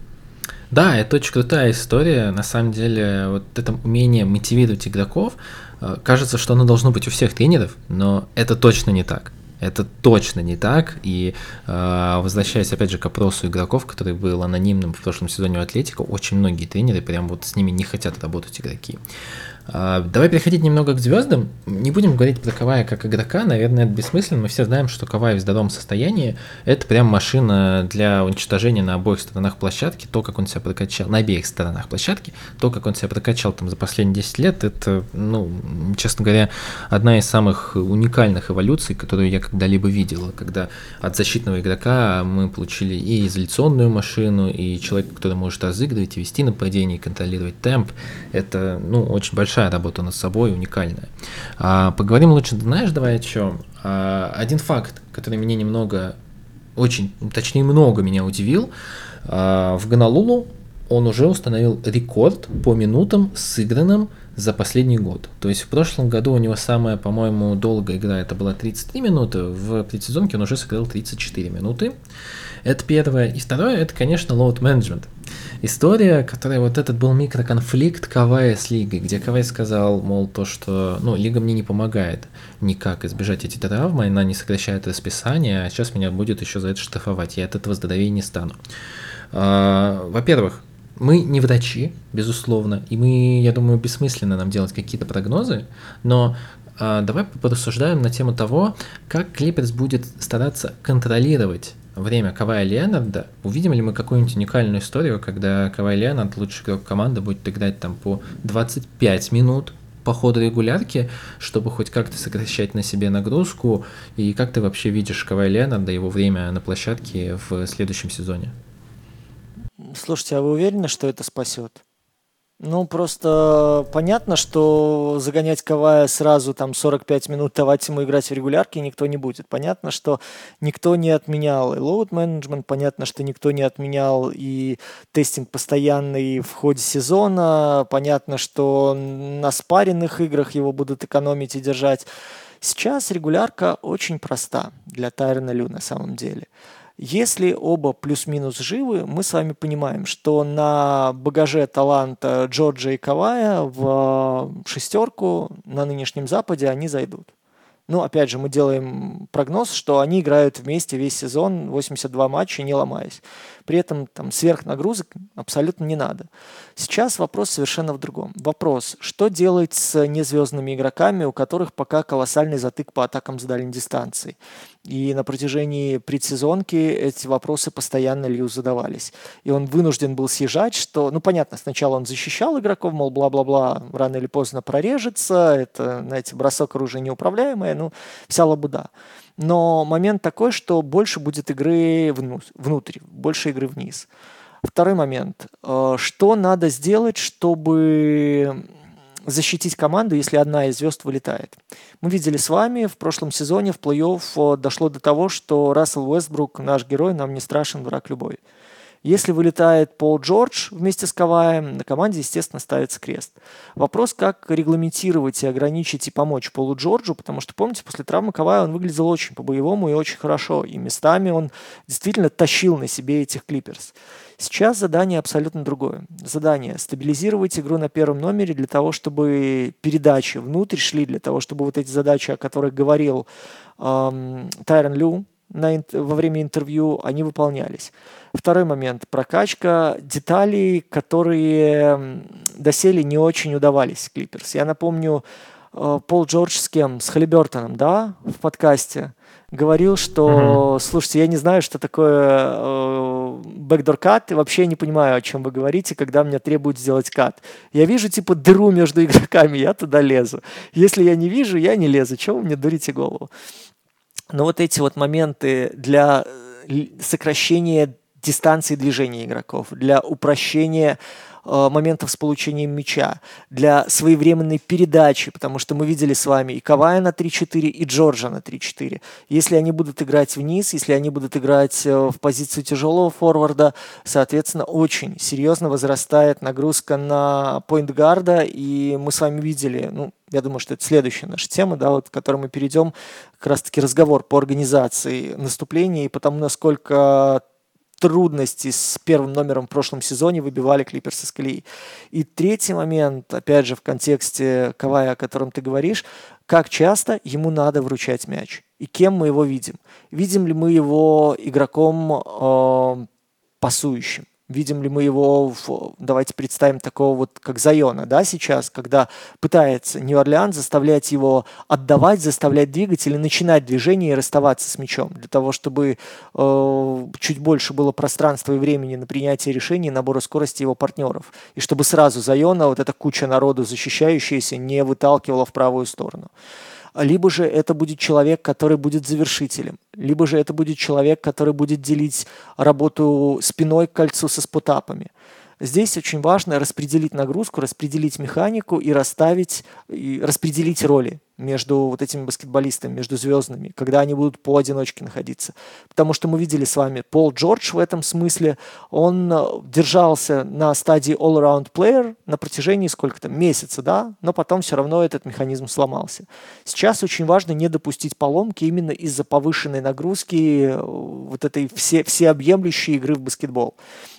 Да, это очень крутая история. На самом деле, вот это умение мотивировать игроков, э, кажется, что оно должно быть у всех тренеров, но это точно не так. Это точно не так. И э, возвращаясь опять же к опросу игроков, который был анонимным в прошлом сезоне у Атлетика, очень многие тренеры прям вот с ними не хотят работать игроки. Давай переходить немного к звездам. Не будем говорить про Кавая как игрока, наверное, это бессмысленно. Мы все знаем, что Кавай в здоровом состоянии – это прям машина для уничтожения на обоих сторонах площадки. То, как он себя прокачал, на обеих сторонах площадки, то, как он себя прокачал там за последние 10 лет, это, ну, честно говоря, одна из самых уникальных эволюций, которую я когда-либо видел. Когда от защитного игрока мы получили и изоляционную машину, и человека, который может разыгрывать, и вести нападение, и контролировать темп. Это, ну, очень большая большая работа над собой, уникальная. А, поговорим лучше, знаешь, давай о чем? А, один факт, который меня немного, очень, точнее много меня удивил. А, в Гонолулу он уже установил рекорд по минутам, сыгранным за последний год. То есть в прошлом году у него самая, по-моему, долгая игра это была 33 минуты, в предсезонке он уже сыграл 34 минуты. Это первое. И второе, это, конечно, management. История, которая вот этот был микроконфликт Кавая с Лигой, где Кавай сказал, мол, то, что, ну, Лига мне не помогает никак избежать эти травмы, она не сокращает расписание, а сейчас меня будет еще за это штрафовать, я от этого здоровее не стану. А, во-первых, мы не врачи, безусловно, и мы, я думаю, бессмысленно нам делать какие-то прогнозы, но а, давай порассуждаем на тему того, как Клиперс будет стараться контролировать время Кавая Леонарда, увидим ли мы какую-нибудь уникальную историю, когда Кавай Леонард, лучший игрок команды, будет играть там по 25 минут по ходу регулярки, чтобы хоть как-то сокращать на себе нагрузку, и как ты вообще видишь Кавай Леонарда, его время на площадке в следующем сезоне? Слушайте, а вы уверены, что это спасет? Ну, просто понятно, что загонять Кавая сразу там 45 минут, давать ему играть в регулярке никто не будет. Понятно, что никто не отменял и load management, понятно, что никто не отменял и тестинг постоянный в ходе сезона, понятно, что на спаренных играх его будут экономить и держать. Сейчас регулярка очень проста для Тайрона Лю на самом деле. Если оба плюс-минус живы, мы с вами понимаем, что на багаже таланта Джорджа и Кавая в шестерку на нынешнем Западе они зайдут. Ну, опять же, мы делаем прогноз, что они играют вместе весь сезон, 82 матча, не ломаясь. При этом там сверхнагрузок абсолютно не надо. Сейчас вопрос совершенно в другом. Вопрос, что делать с незвездными игроками, у которых пока колоссальный затык по атакам с дальней дистанции? И на протяжении предсезонки эти вопросы постоянно Лью задавались. И он вынужден был съезжать, что, ну, понятно, сначала он защищал игроков, мол, бла-бла-бла, рано или поздно прорежется, это, знаете, бросок оружия неуправляемое, ну, вся лабуда. Но момент такой, что больше будет игры внутрь, больше игры вниз. Второй момент. Э, что надо сделать, чтобы защитить команду, если одна из звезд вылетает. Мы видели с вами в прошлом сезоне в плей-офф дошло до того, что Рассел Уэстбрук, наш герой, нам не страшен, враг любой. Если вылетает Пол Джордж вместе с Каваем, на команде, естественно, ставится крест. Вопрос, как регламентировать и ограничить и помочь Полу Джорджу, потому что, помните, после травмы Кавая он выглядел очень по-боевому и очень хорошо, и местами он действительно тащил на себе этих клиперс. Сейчас задание абсолютно другое. Задание – стабилизировать игру на первом номере для того, чтобы передачи внутрь шли, для того, чтобы вот эти задачи, о которых говорил эм, Тайрон Лю, на, во время интервью, они выполнялись. Второй момент. Прокачка деталей, которые доселе не очень удавались Клиперс. Я напомню, э, Пол Джордж с кем? С Халибертоном, да, в подкасте говорил, что, mm-hmm. слушайте, я не знаю, что такое cut, и вообще не понимаю, о чем вы говорите, когда мне требуют сделать кат. Я вижу, типа, дыру между игроками, я туда лезу. Если я не вижу, я не лезу. Чего вы мне дурите голову? Но вот эти вот моменты для э, сокращения дистанции движения игроков, для упрощения э, моментов с получением мяча, для своевременной передачи, потому что мы видели с вами и Кавая на 3-4, и Джорджа на 3-4. Если они будут играть вниз, если они будут играть э, в позицию тяжелого форварда, соответственно, очень серьезно возрастает нагрузка на поинтгарда, и мы с вами видели, ну, я думаю, что это следующая наша тема, да, вот, к которой мы перейдем, как раз-таки разговор по организации наступления и потому, насколько трудности с первым номером в прошлом сезоне выбивали Клиперс из колеи. И третий момент, опять же, в контексте Кавая, о котором ты говоришь, как часто ему надо вручать мяч и кем мы его видим. Видим ли мы его игроком э, пасующим? Видим ли мы его, в, давайте представим такого вот, как Зайона, да, сейчас, когда пытается Нью-Орлеан заставлять его отдавать, заставлять двигать или начинать движение и расставаться с мячом, для того, чтобы э, чуть больше было пространства и времени на принятие решений набора скорости его партнеров. И чтобы сразу Зайона, вот эта куча народу защищающаяся, не выталкивала в правую сторону либо же это будет человек, который будет завершителем, либо же это будет человек, который будет делить работу спиной к кольцу со спотапами. Здесь очень важно распределить нагрузку, распределить механику и расставить, и распределить роли между вот этими баскетболистами, между звездными, когда они будут поодиночке находиться. Потому что мы видели с вами Пол Джордж в этом смысле, он э, держался на стадии all-around player на протяжении сколько-то, месяца, да, но потом все равно этот механизм сломался. Сейчас очень важно не допустить поломки именно из-за повышенной нагрузки э, вот этой все, всеобъемлющей игры в баскетбол.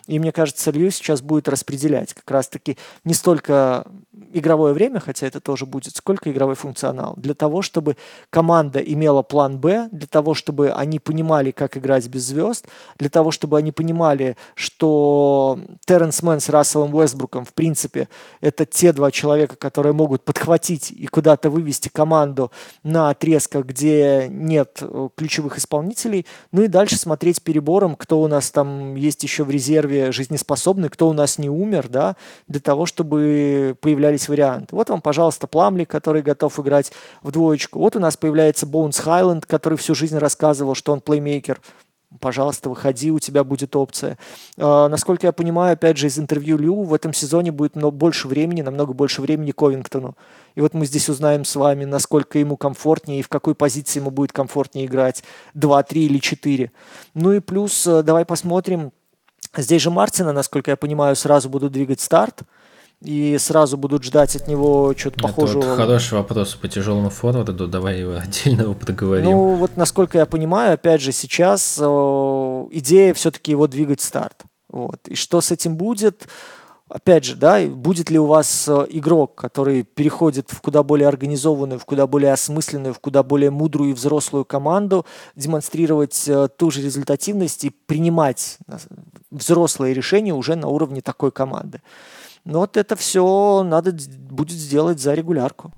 И мне кажется, Лью сейчас будет распределять как раз-таки не столько игровое время, хотя это тоже будет, сколько игровой функционал. Для того, чтобы команда имела план Б, для того, чтобы они понимали, как играть без звезд, для того, чтобы они понимали, что Терренс Мэн с Расселом Уэсбруком, в принципе, это те два человека, которые могут подхватить и куда-то вывести команду на отрезках, где нет э, ключевых исполнителей, ну и дальше смотреть перебором, кто у нас там есть еще в резерве жизнеспособный, кто у нас не умер, да, для того, чтобы появлялись варианты. Вот вам, пожалуйста, Пламли, который готов играть в двоечку. Вот у нас появляется Боунс Хайленд, который всю жизнь рассказывал, что он плеймейкер. Пожалуйста, выходи, у тебя будет опция. Э, насколько я понимаю, опять же, из интервью Лю, в этом сезоне будет много больше времени, намного больше времени Ковингтону. И вот мы здесь узнаем с вами, насколько ему комфортнее и в какой позиции ему будет комфортнее играть. 2, 3 или 4. Ну и плюс, э, давай посмотрим. Здесь же Мартина, насколько я понимаю, сразу будут двигать старт и сразу будут ждать от него что-то похожего. Это вот хороший вопрос по тяжелому форварду, давай его отдельно его поговорим. Ну, вот насколько я понимаю, опять же, сейчас э, идея все-таки его двигать в старт. Вот. И что с этим будет? Опять же, да, будет ли у вас э, игрок, который переходит в куда более организованную, в куда более осмысленную, в куда более мудрую и взрослую команду, демонстрировать э, ту же результативность и принимать э, взрослые решения уже на уровне такой команды. Но вот это все надо будет сделать за регулярку.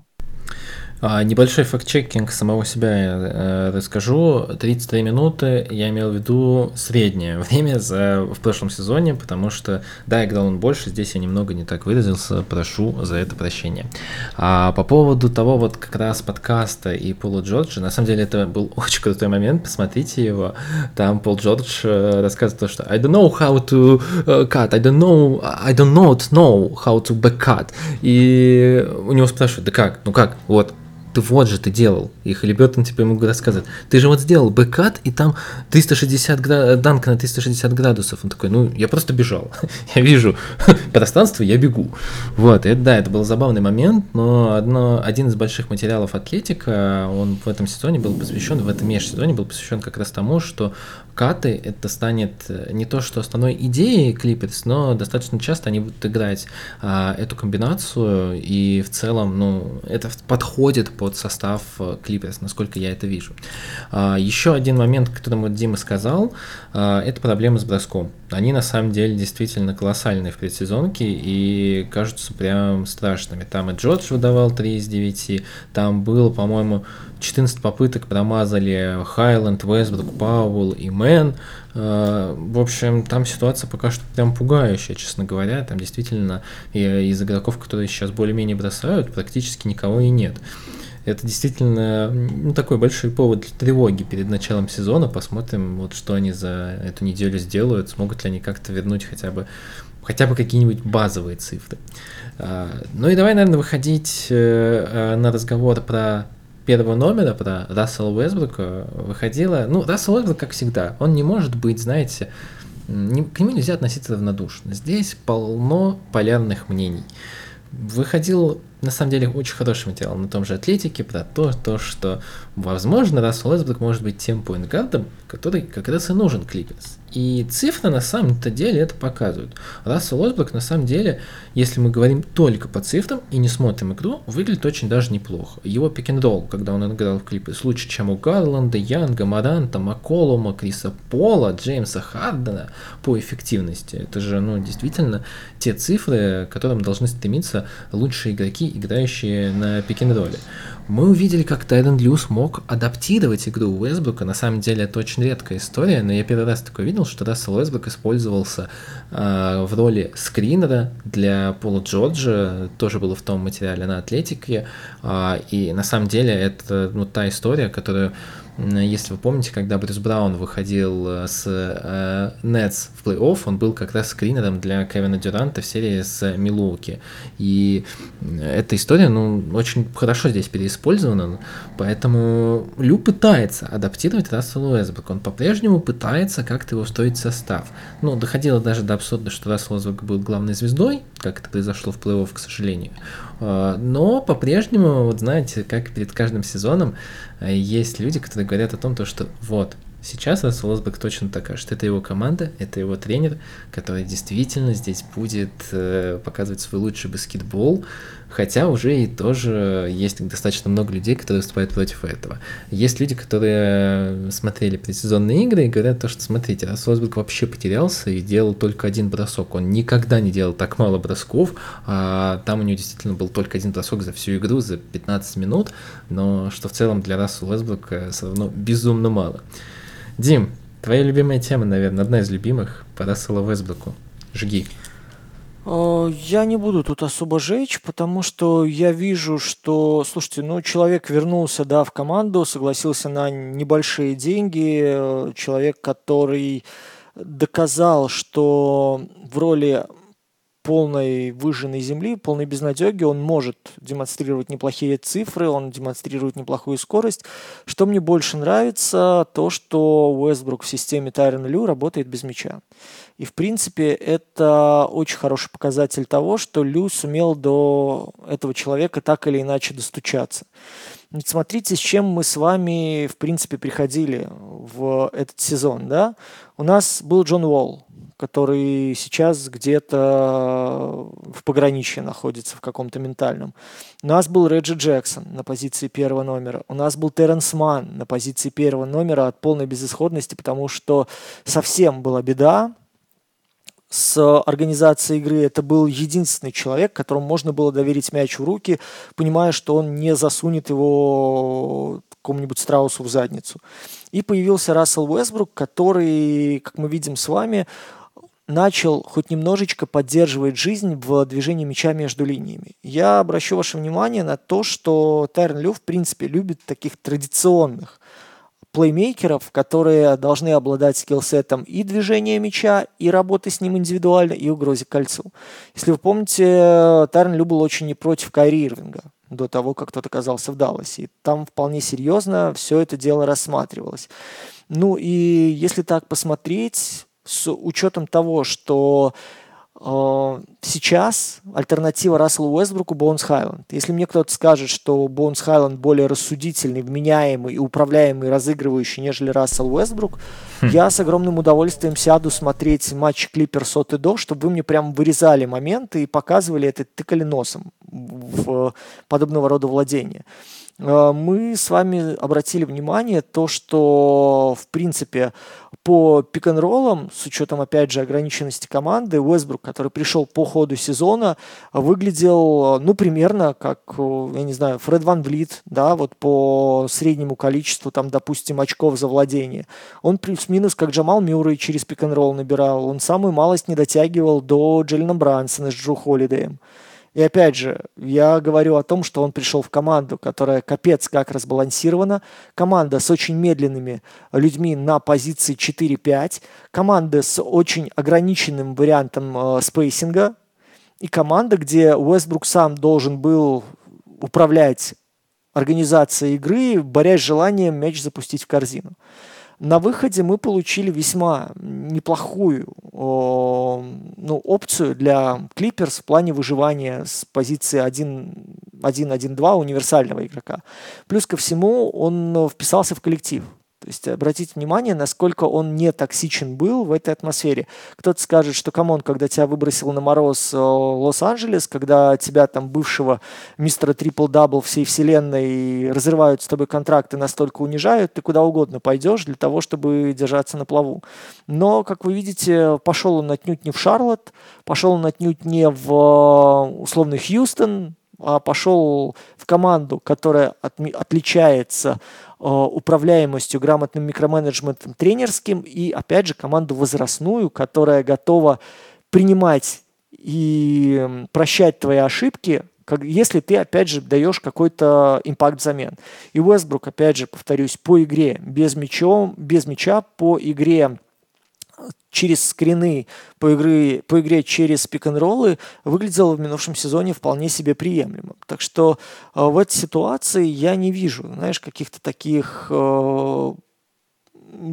А, небольшой факт-чекинг самого себя я э, расскажу. 33 минуты я имел в виду среднее время за, в прошлом сезоне, потому что, да, играл он больше, здесь я немного не так выразился, прошу за это прощения. А по поводу того вот как раз подкаста и Пола Джорджа, на самом деле это был очень крутой момент, посмотрите его. Там Пол Джордж э, рассказывает то, что I don't know how to э, cut, I don't know, I don't not know how to back cut. И у него спрашивают, да как, ну как, вот, ты вот же ты делал. И Халибертон типа ему рассказывает, ты же вот сделал бэкат, и там 360 градусов, данка на 360 градусов. Он такой, ну, я просто бежал. я вижу пространство, я бегу. Вот, и да, это был забавный момент, но одно, один из больших материалов Атлетика, он в этом сезоне был посвящен, в этом межсезоне был посвящен как раз тому, что каты это станет э, не то, что основной идеей Clippers, но достаточно часто они будут играть а, эту комбинацию, и в целом, ну, это подходит под состав Clippers, э, насколько я это вижу. А, еще один момент, который вот Дима сказал, а, это проблемы с броском. Они на самом деле действительно колоссальные в предсезонке и кажутся прям страшными. Там и Джордж выдавал 3 из 9, там было, по-моему, 14 попыток промазали Хайленд, Вестбрук, Пауэлл и Мэн. А, в общем, там ситуация пока что прям пугающая, честно говоря. Там действительно из игроков, которые сейчас более-менее бросают, практически никого и нет. Это действительно ну, такой большой повод для тревоги перед началом сезона. Посмотрим, вот что они за эту неделю сделают, смогут ли они как-то вернуть хотя бы хотя бы какие-нибудь базовые цифры. А, ну и давай, наверное, выходить э, э, на разговор про первого номера, про Рассела Уэсбрука, выходила... Ну, Рассел Уэсбрук, как всегда, он не может быть, знаете, не, к нему нельзя относиться равнодушно. Здесь полно полярных мнений. Выходил на самом деле очень хороший материал на том же Атлетике про то, то что, возможно, Рассел Уэсбрук может быть тем поинтгардом, который как раз и нужен Клиперс. И цифры на самом-то деле это показывают. Рассел Уэсбрук на самом деле, если мы говорим только по цифрам и не смотрим игру, выглядит очень даже неплохо. Его пик ролл когда он играл в клипе, лучше, чем у Гарланда, Янга, Маранта, Макколума, Криса Пола, Джеймса Хардена по эффективности. Это же, ну, действительно те цифры, к которым должны стремиться лучшие игроки, играющие на пик ролле мы увидели, как Тайден Лью смог адаптировать игру Уэсбрука. На самом деле это очень редкая история, но я первый раз такое видел, что Рассел Уэсбрук использовался э, в роли скринера для Пола Джорджа, тоже было в том материале на Атлетике, э, и на самом деле это ну, та история, которую если вы помните, когда Брюс Браун выходил э, с э, Нетс в плей-офф, он был как раз скринером для Кевина Дюранта в серии с Милуоки. И эта история, ну, очень хорошо здесь переиспользована, поэтому Лю пытается адаптировать Рассел Уэсбрук. Он по-прежнему пытается как-то его устроить в состав. Ну, доходило даже до абсурда, что Рассел Уэсбрук был главной звездой, как это произошло в плей-офф, к сожалению. А, но по-прежнему, вот знаете, как перед каждым сезоном, э, есть люди, которые говорят о том, то, что вот, Сейчас Рассел Уэсбек точно такая, что это его команда, это его тренер, который действительно здесь будет э, показывать свой лучший баскетбол, хотя уже и тоже есть достаточно много людей, которые выступают против этого. Есть люди, которые смотрели предсезонные игры и говорят то, что смотрите, Рассел Уэсбек вообще потерялся и делал только один бросок. Он никогда не делал так мало бросков, а там у него действительно был только один бросок за всю игру, за 15 минут, но что в целом для Рассела Уэсбека все равно безумно мало. Дим, твоя любимая тема, наверное, одна из любимых по Расселу Вестбруку. Жги. Э, я не буду тут особо жечь, потому что я вижу, что, слушайте, ну, человек вернулся, да, в команду, согласился на небольшие деньги, человек, который доказал, что в роли полной выжженной земли, полной безнадеги, он может демонстрировать неплохие цифры, он демонстрирует неплохую скорость. Что мне больше нравится, то, что Уэсбрук в системе Тайрон Лю работает без мяча. И, в принципе, это очень хороший показатель того, что Лю сумел до этого человека так или иначе достучаться. Ведь смотрите, с чем мы с вами, в принципе, приходили в этот сезон, да? У нас был Джон Уолл, который сейчас где-то в пограничье находится, в каком-то ментальном. У нас был Реджи Джексон на позиции первого номера. У нас был Терренс Ман на позиции первого номера от полной безысходности, потому что совсем была беда. с организацией игры. Это был единственный человек, которому можно было доверить мяч в руки, понимая, что он не засунет его какому-нибудь страусу в задницу. И появился Рассел Уэсбрук, который, как мы видим с вами, начал хоть немножечко поддерживать жизнь в движении мяча между линиями. Я обращу ваше внимание на то, что Тайрон Лю, в принципе, любит таких традиционных плеймейкеров, которые должны обладать скиллсетом и движения мяча, и работы с ним индивидуально, и угрозе кольцу. Если вы помните, Тайрон Лю был очень не против Кайри Ирвинга до того, как тот оказался в Далласе. И там вполне серьезно все это дело рассматривалось. Ну и если так посмотреть, с учетом того, что э, сейчас альтернатива Расселу Уэсбруку Боунс Хайленд. Если мне кто-то скажет, что Боунс Хайленд более рассудительный, вменяемый и управляемый, разыгрывающий, нежели Рассел Уэсбрук, хм. я с огромным удовольствием сяду смотреть матч Клиперс от и до, чтобы вы мне прям вырезали моменты и показывали это, тыкали носом в подобного рода владения. Э, мы с вами обратили внимание то, что, в принципе, по пик-н-роллам, с учетом, опять же, ограниченности команды, Уэсбрук, который пришел по ходу сезона, выглядел, ну, примерно как, я не знаю, Фред Ван Влит, да, вот по среднему количеству, там, допустим, очков за владение. Он плюс-минус, как Джамал Мюррей через пик-н-ролл набирал. Он самую малость не дотягивал до Джеллина Брансона с Джо Холидеем. И опять же, я говорю о том, что он пришел в команду, которая капец как разбалансирована, команда с очень медленными людьми на позиции 4-5, команда с очень ограниченным вариантом э, спейсинга, и команда, где Уэстбрук сам должен был управлять организацией игры, борясь с желанием мяч запустить в корзину. На выходе мы получили весьма неплохую ну, опцию для Клиперс в плане выживания с позиции 1-1-2 универсального игрока. Плюс ко всему он вписался в коллектив. То есть обратите внимание, насколько он не токсичен был в этой атмосфере. Кто-то скажет, что, come on, когда тебя выбросил на мороз э, Лос-Анджелес, когда тебя там бывшего мистера трипл-дабл всей вселенной разрывают с тобой контракты, настолько унижают, ты куда угодно пойдешь для того, чтобы держаться на плаву. Но, как вы видите, пошел он отнюдь не в Шарлотт, пошел он отнюдь не в э, условный Хьюстон, а пошел в команду, которая от, отличается Э, управляемостью, грамотным микроменеджментом тренерским и, опять же, команду возрастную, которая готова принимать и прощать твои ошибки, как, если ты, опять же, даешь какой-то импакт взамен. И Уэсбрук, опять же, повторюсь, по игре без, мячом, без мяча, по игре через скрины по, игры, по игре через пик-н-роллы выглядело в минувшем сезоне вполне себе приемлемо. Так что э, в этой ситуации я не вижу, знаешь, каких-то таких э,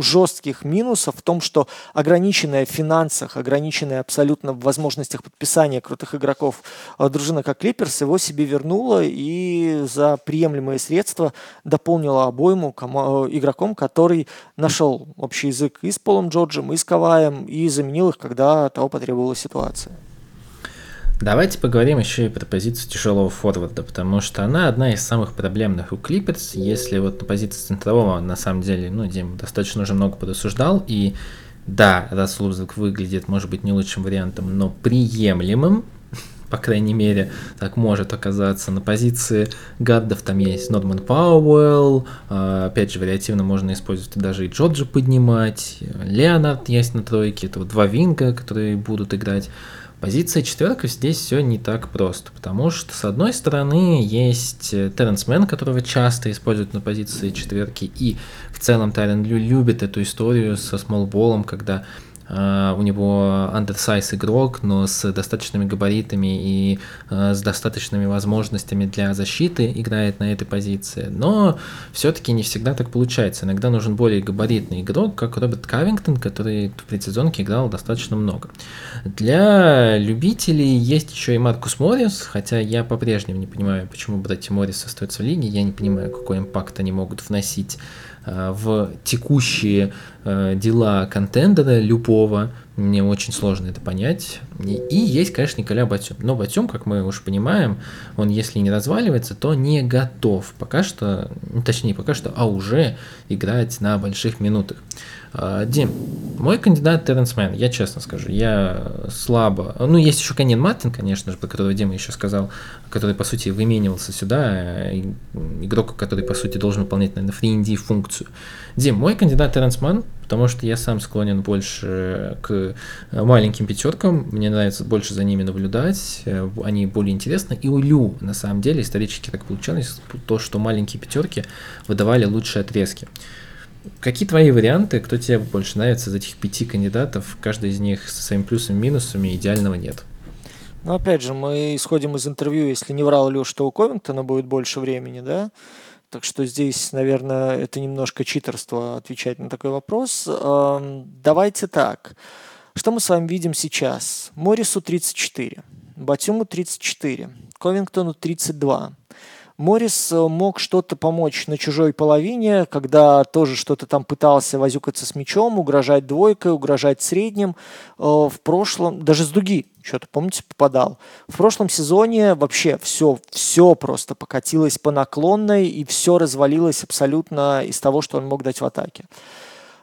жестких минусов в том, что ограниченная в финансах, ограниченная абсолютно в возможностях подписания крутых игроков э, дружина как Клиперс его себе вернула и за приемлемые средства дополнила обойму э, игроком, который нашел общий язык и с Полом Джорджем, и с Каваем, и заменил их, когда того потребовала ситуация. Давайте поговорим еще и про позицию тяжелого форварда, потому что она одна из самых проблемных у Клиперс. Если вот на позиции центрового, на самом деле, ну, Дим достаточно уже много подосуждал, и да, Рассел выглядит, может быть, не лучшим вариантом, но приемлемым, по крайней мере, так может оказаться. На позиции гардов там есть Норман Пауэлл, а, опять же, вариативно можно использовать даже и Джорджа поднимать, Леонард есть на тройке, это вот два винга, которые будут играть. Позиция четверка здесь все не так просто, потому что с одной стороны есть э, Теренс Мэн, которого часто используют на позиции четверки, и в целом Тайрен любит эту историю со смолболом, когда у него undersize игрок, но с достаточными габаритами и uh, с достаточными возможностями для защиты играет на этой позиции. Но все-таки не всегда так получается. Иногда нужен более габаритный игрок, как Роберт Карвингтон, который в предсезонке играл достаточно много. Для любителей есть еще и Маркус Моррис, хотя я по-прежнему не понимаю, почему братья Моррис остаются в лиге. Я не понимаю, какой импакт они могут вносить Э, в текущие дела контендера любого, povo. Né? Мне очень сложно это понять. И, и есть, конечно, Николя Батюм. Но Батюм, как мы уже понимаем, он, если не разваливается, то не готов пока что, ну, точнее, пока что, а уже играть на больших минутах. А, Дим, мой кандидат Теренс Мэн, я честно скажу, я слабо... Ну, есть еще Канин Мартин, конечно же, про которого Дима еще сказал, который, по сути, выменивался сюда, игрок, который, по сути, должен выполнять, наверное, фри функцию. Дим, мой кандидат Теренс Мэн, потому что я сам склонен больше к маленьким пятеркам, мне нравится больше за ними наблюдать, они более интересны, и у Лю, на самом деле, исторически так получалось, то, что маленькие пятерки выдавали лучшие отрезки. Какие твои варианты, кто тебе больше нравится из этих пяти кандидатов? Каждый из них со своими плюсами и минусами, идеального нет. Ну, опять же, мы исходим из интервью, если не врал Леш, что у Ковингтона будет больше времени, да? Так что здесь, наверное, это немножко читерство отвечать на такой вопрос. Давайте так. Что мы с вами видим сейчас? Морису 34, Батюму 34, Ковингтону 32. Моррис э, мог что-то помочь на чужой половине, когда тоже что-то там пытался возюкаться с мячом, угрожать двойкой, угрожать средним. Э, в прошлом, даже с дуги что-то, помните, попадал. В прошлом сезоне вообще все, все просто покатилось по наклонной, и все развалилось абсолютно из того, что он мог дать в атаке.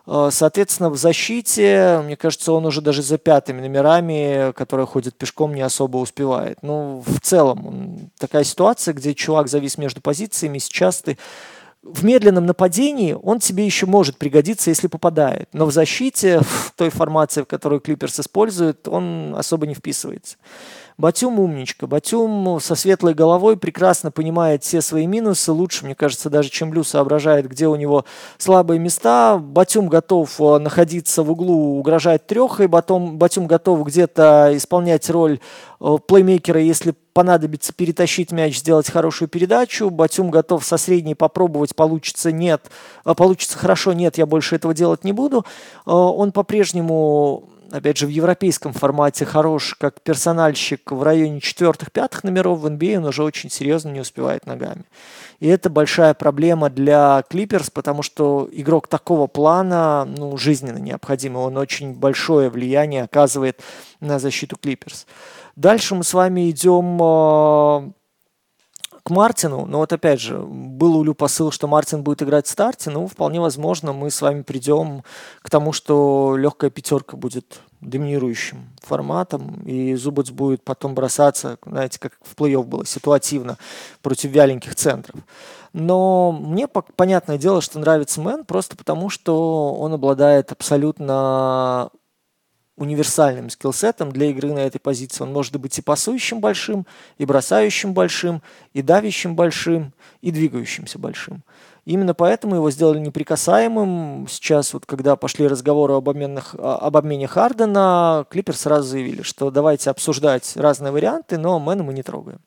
Э, соответственно, в защите, мне кажется, он уже даже за пятыми номерами, которые ходят пешком, не особо успевает. Ну, в целом, такая ситуация, где чувак завис между позициями, сейчас ты в медленном нападении он тебе еще может пригодиться, если попадает. Но в защите, в той формации, в которую Клиперс использует, он особо не вписывается. Батюм умничка. Батюм со светлой головой прекрасно понимает все свои минусы. Лучше, мне кажется, даже чем Лю соображает, где у него слабые места. Батюм готов э, находиться в углу, угрожать трехой. Батюм, Батюм готов где-то исполнять роль э, плеймейкера, если понадобится перетащить мяч, сделать хорошую передачу. Батюм готов со средней попробовать, получится нет, э, получится хорошо, нет, я больше этого делать не буду. Он по-прежнему опять же, в европейском формате хорош как персональщик в районе четвертых-пятых номеров, в NBA он уже очень серьезно не успевает ногами. И это большая проблема для Клиперс, потому что игрок такого плана ну, жизненно необходимый. Он очень большое влияние оказывает на защиту Клиперс. Дальше мы с вами идем а, к Мартину, но вот опять же, был Лю посыл, что Мартин будет играть в старте, ну, вполне возможно, мы с вами придем к тому, что легкая пятерка будет доминирующим форматом, и Зубац будет потом бросаться, знаете, как в плей-офф было, ситуативно, против вяленьких центров. Но мне понятное дело, что нравится Мэн просто потому, что он обладает абсолютно универсальным skillset ом для игры на этой позиции. Он может быть и пасующим большим, и бросающим большим, и давящим большим, и двигающимся большим. Именно поэтому его сделали неприкасаемым. Сейчас, вот, когда пошли разговоры об, обменных, об обмене Хардена, Клипер сразу заявили, что давайте обсуждать разные варианты, но Мэна мы не трогаем.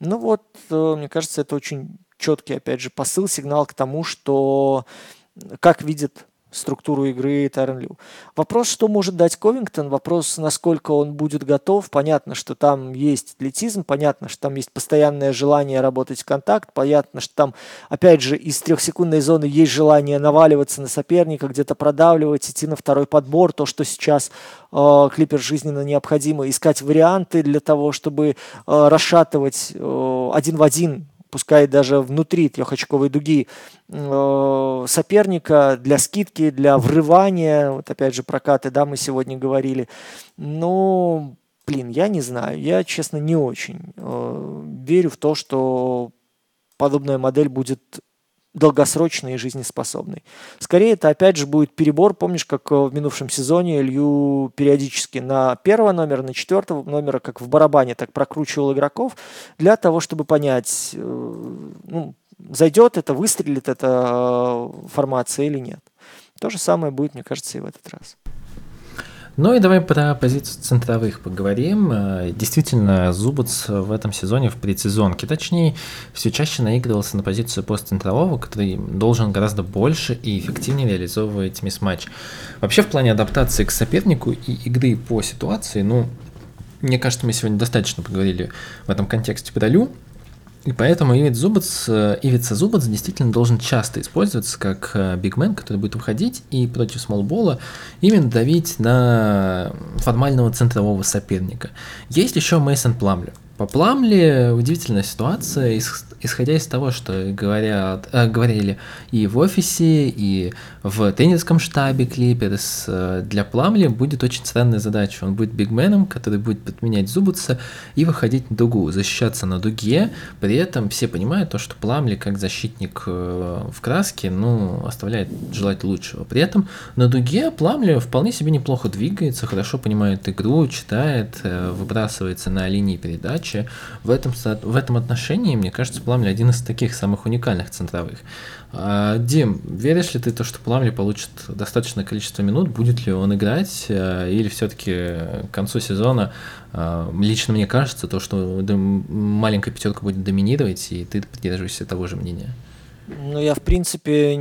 Ну вот, э, мне кажется, это очень четкий, опять же, посыл, сигнал к тому, что как видит структуру игры Тайрон. Вопрос, что может дать Ковингтон, вопрос, насколько он будет готов. Понятно, что там есть атлетизм, понятно, что там есть постоянное желание работать в контакт, понятно, что там, опять же, из трехсекундной зоны есть желание наваливаться на соперника, где-то продавливать, идти на второй подбор, то, что сейчас э, Клипер жизненно необходимо, искать варианты для того, чтобы э, расшатывать э, один в один пускай даже внутри трехочковой дуги э, соперника для скидки, для врывания, вот опять же прокаты, да, мы сегодня говорили. Но, блин, я не знаю, я, честно, не очень э, верю в то, что подобная модель будет долгосрочный и жизнеспособный. Скорее, это опять же будет перебор. Помнишь, как в минувшем сезоне Илью периодически на первого номера, на четвертого номера, как в барабане, так прокручивал игроков для того, чтобы понять, э, ну, зайдет это, выстрелит эта формация или нет. То же самое будет, мне кажется, и в этот раз. Ну и давай про позицию центровых поговорим. Э, действительно, Зубац в этом сезоне в предсезонке, точнее, все чаще наигрывался на позицию постцентрового, который должен гораздо больше и эффективнее реализовывать мисс-матч. Вообще, в плане адаптации к сопернику и игры по ситуации, ну, мне кажется, мы сегодня достаточно поговорили в этом контексте про Лю. И поэтому Ивит Зубац, э, Ивица Зубац действительно должен часто использоваться как э, бигмен, который будет выходить и против смолбола именно давить на формального центрового соперника. Есть еще Мейсон Пламлер. По Пламли удивительная ситуация, исходя из того, что говорят, э, говорили и в офисе, и в тренерском штабе Клиперс, э, для Пламли будет очень странная задача. Он будет бигменом, который будет подменять Зубуца и выходить на дугу, защищаться на дуге. При этом все понимают то, что Пламли как защитник э, в краске, ну, оставляет желать лучшего. При этом на дуге Пламли вполне себе неплохо двигается, хорошо понимает игру, читает, э, выбрасывается на линии передачи. В этом, в этом отношении, мне кажется, Пламли один из таких самых уникальных центровых. А, Дим, веришь ли ты то, что Пламли получит достаточное количество минут? Будет ли он играть? А, или все-таки к концу сезона а, лично мне кажется, то, что маленькая пятерка будет доминировать, и ты придерживаешься того же мнения? Ну, я, в принципе,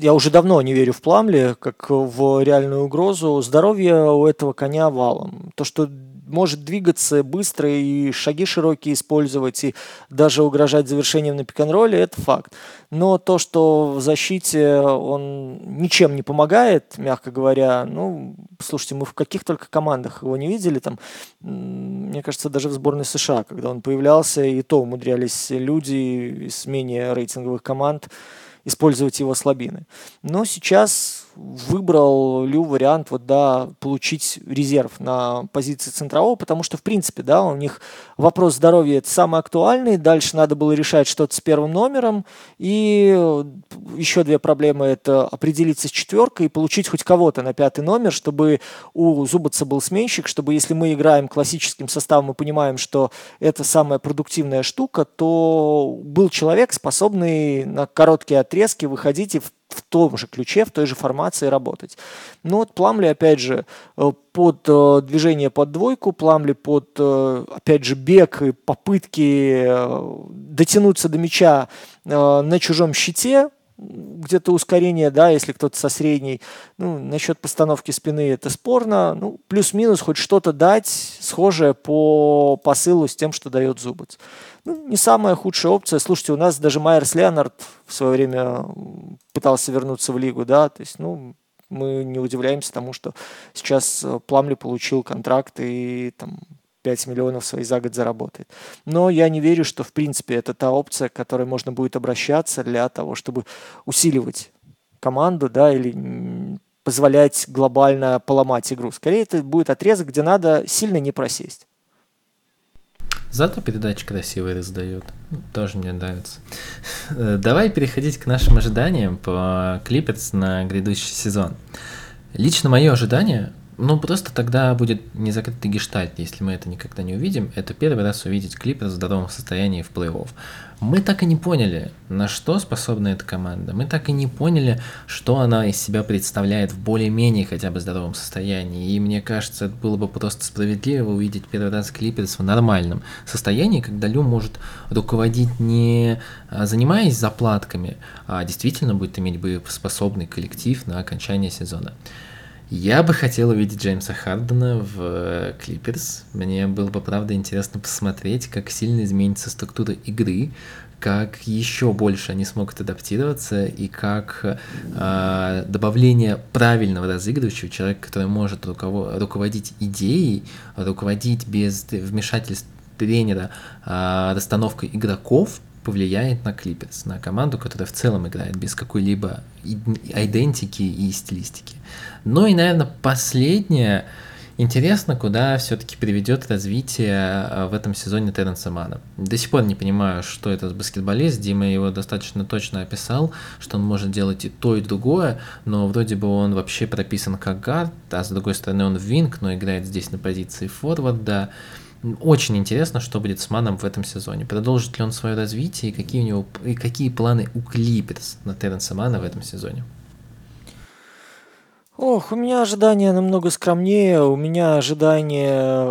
я уже давно не верю в Пламли, как в реальную угрозу. Здоровье у этого коня валом. То, что может двигаться быстро и шаги широкие использовать, и даже угрожать завершением на пик-н-ролле, это факт. Но то, что в защите он ничем не помогает, мягко говоря, ну, слушайте, мы в каких только командах его не видели, там, мне кажется, даже в сборной США, когда он появлялся, и то умудрялись люди из менее рейтинговых команд использовать его слабины. Но сейчас выбрал Лю вариант вот, да, получить резерв на позиции центрового, потому что, в принципе, да, у них вопрос здоровья это самый актуальный, дальше надо было решать что-то с первым номером, и еще две проблемы – это определиться с четверкой и получить хоть кого-то на пятый номер, чтобы у Зубаца был сменщик, чтобы если мы играем классическим составом, мы понимаем, что это самая продуктивная штука, то был человек, способный на короткие отрезки выходить и в в том же ключе, в той же формации работать. Но вот Пламли, опять же, э, под э, движение под двойку, Пламли под, э, опять же, бег и попытки дотянуться до мяча на чужом щите, где-то ускорение, да, если кто-то со средней. Ну, насчет постановки спины это спорно. Ну, плюс-минус хоть что-то дать, схожее по посылу с тем, что дает Зубец. Ну, не самая худшая опция. Слушайте, у нас даже Майерс Леонард в свое время пытался вернуться в лигу, да, то есть, ну, мы не удивляемся тому, что сейчас Пламли получил контракт и там 5 миллионов свои за год заработает. Но я не верю, что в принципе это та опция, к которой можно будет обращаться для того, чтобы усиливать команду, да, или позволять глобально поломать игру. Скорее, это будет отрезок, где надо сильно не просесть. Зато передачи красивые раздают. Тоже мне нравится. Э, давай переходить к нашим ожиданиям по Клиперс на грядущий сезон. Лично мое ожидание ну, просто тогда будет не закрытый гештальт, если мы это никогда не увидим. Это первый раз увидеть клипер в здоровом состоянии в плей-офф. Мы так и не поняли, на что способна эта команда. Мы так и не поняли, что она из себя представляет в более-менее хотя бы здоровом состоянии. И мне кажется, это было бы просто справедливо увидеть первый раз Клиперс в нормальном состоянии, когда Лю может руководить не а, занимаясь заплатками, а действительно будет иметь боеспособный коллектив на окончание сезона. Я бы хотел увидеть Джеймса Хардена в Клиперс. Мне было бы, правда, интересно посмотреть, как сильно изменится структура игры, как еще больше они смогут адаптироваться и как э, добавление правильного разыгрывающего человека, который может руково- руководить идеей, руководить без вмешательств тренера э, расстановкой игроков повлияет на Клиперс, на команду, которая в целом играет без какой-либо идентики и стилистики. Ну и, наверное, последнее. Интересно, куда все-таки приведет развитие а, в этом сезоне Терренса Мана. До сих пор не понимаю, что это за баскетболист. Дима его достаточно точно описал, что он может делать и то, и другое, но вроде бы он вообще прописан как гард, а с другой стороны он винг, но играет здесь на позиции форварда. Очень интересно, что будет с Маном в этом сезоне. Продолжит ли он свое развитие и какие у него и какие планы у Клиперс на Терренса Мана в этом сезоне? Ох, у меня ожидания намного скромнее. У меня ожидания,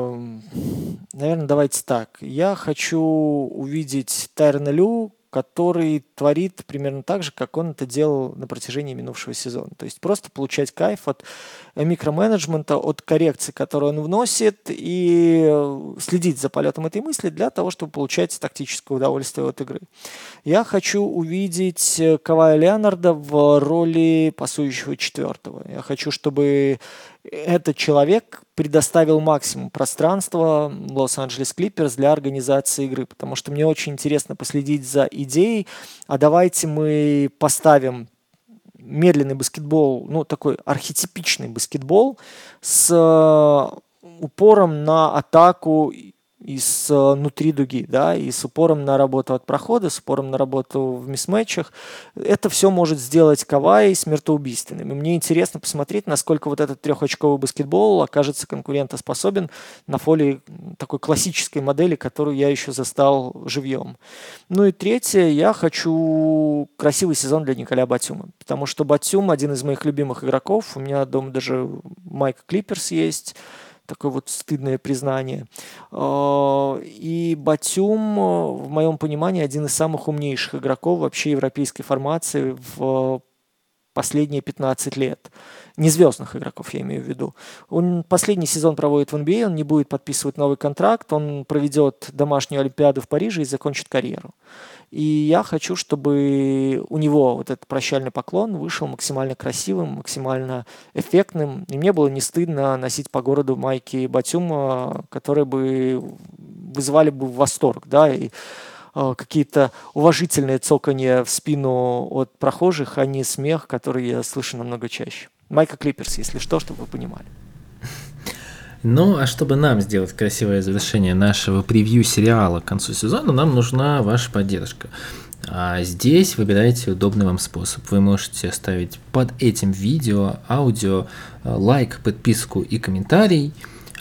наверное, давайте так. Я хочу увидеть Тайрона Лю который творит примерно так же, как он это делал на протяжении минувшего сезона. То есть просто получать кайф от микроменеджмента, от коррекции, которую он вносит, и следить за полетом этой мысли для того, чтобы получать тактическое удовольствие от игры. Я хочу увидеть Кавая Леонарда в роли пасующего четвертого. Я хочу, чтобы этот человек предоставил максимум пространства Лос-Анджелес Клиперс для организации игры, потому что мне очень интересно последить за идеей, а давайте мы поставим медленный баскетбол, ну такой архетипичный баскетбол с э, упором на атаку и с э, дуги, да, и с упором на работу от прохода, с упором на работу в мисс-матчах. Это все может сделать Кавай смертоубийственным. И мне интересно посмотреть, насколько вот этот трехочковый баскетбол окажется конкурентоспособен на фоне такой классической модели, которую я еще застал живьем. Ну и третье, я хочу красивый сезон для Николя Батюма, потому что Батюм один из моих любимых игроков. У меня дома даже Майк Клиперс есть такое вот стыдное признание. А, и Батюм, в моем понимании, один из самых умнейших игроков вообще европейской формации в последние 15 лет. Не звездных игроков, я имею в виду. Он последний сезон проводит в NBA, а, он не будет подписывать новый контракт, он проведет домашнюю Олимпиаду в Париже и закончит карьеру. И я хочу, чтобы у него вот этот прощальный поклон вышел максимально красивым, максимально эффектным. И мне было не стыдно носить по городу майки Батюма, которые бы вызывали бы восторг, да, и какие-то уважительные цоканье в спину от прохожих, а не смех, который я слышу намного чаще. Майка Клиперс, если что, чтобы вы понимали. Ну, а чтобы нам сделать красивое завершение нашего превью сериала к концу сезона, нам нужна ваша поддержка. А здесь выбирайте удобный вам способ. Вы можете оставить под этим видео, аудио, э, лайк, подписку и комментарий.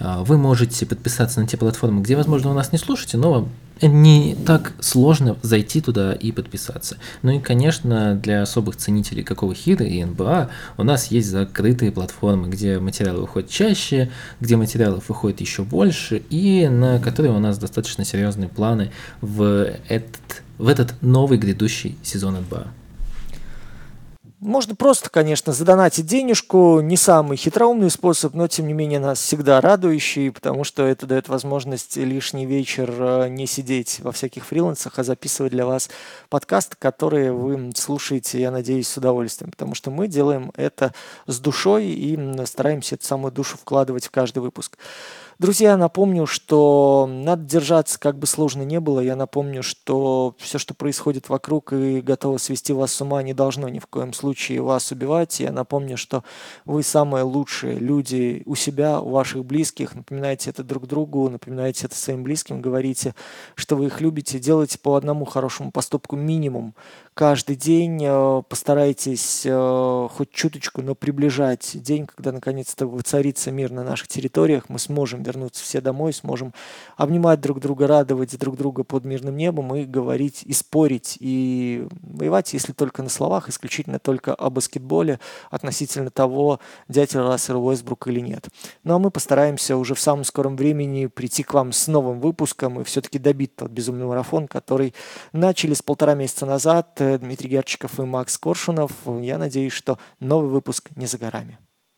А, вы можете подписаться на те платформы, где, возможно, вы нас не слушаете, но не так сложно зайти туда и подписаться. Ну и, конечно, для особых ценителей какого хида и НБА у нас есть закрытые платформы, где материалы выходят чаще, где материалов выходит еще больше, и на которые у нас достаточно серьезные планы в этот, в этот новый грядущий сезон НБА. Можно просто, конечно, задонатить денежку, не самый хитроумный способ, но тем не менее нас всегда радующий, потому что это дает возможность лишний вечер э, не сидеть во всяких фрилансах, а записывать для вас подкасты, которые вы слушаете, я надеюсь, с удовольствием, потому что мы делаем это с душой и стараемся эту самую душу вкладывать в каждый выпуск. Друзья, напомню, что надо держаться, как бы сложно не было. Я напомню, что все, что происходит вокруг и готово свести вас с ума, не должно ни в коем случае вас убивать. Я напомню, что вы самые лучшие люди у себя, у ваших близких. Напоминайте это друг другу, напоминайте это своим близким, говорите, что вы их любите. Делайте по одному хорошему поступку минимум каждый день. Э, постарайтесь э, хоть чуточку, но приближать день, когда наконец-то воцарится мир на наших территориях. Мы сможем вернуться все домой, сможем обнимать друг друга, радовать друг друга под мирным небом и говорить, и спорить, и воевать, если только на словах, исключительно только о баскетболе относительно того, дятел Рассел Уэсбрук или нет. Ну а мы постараемся уже в самом скором времени прийти к вам с новым выпуском и все-таки добить тот безумный марафон, который начали с полтора месяца назад Дмитрий Герчиков и Макс Коршунов. Я надеюсь, что новый выпуск не за горами.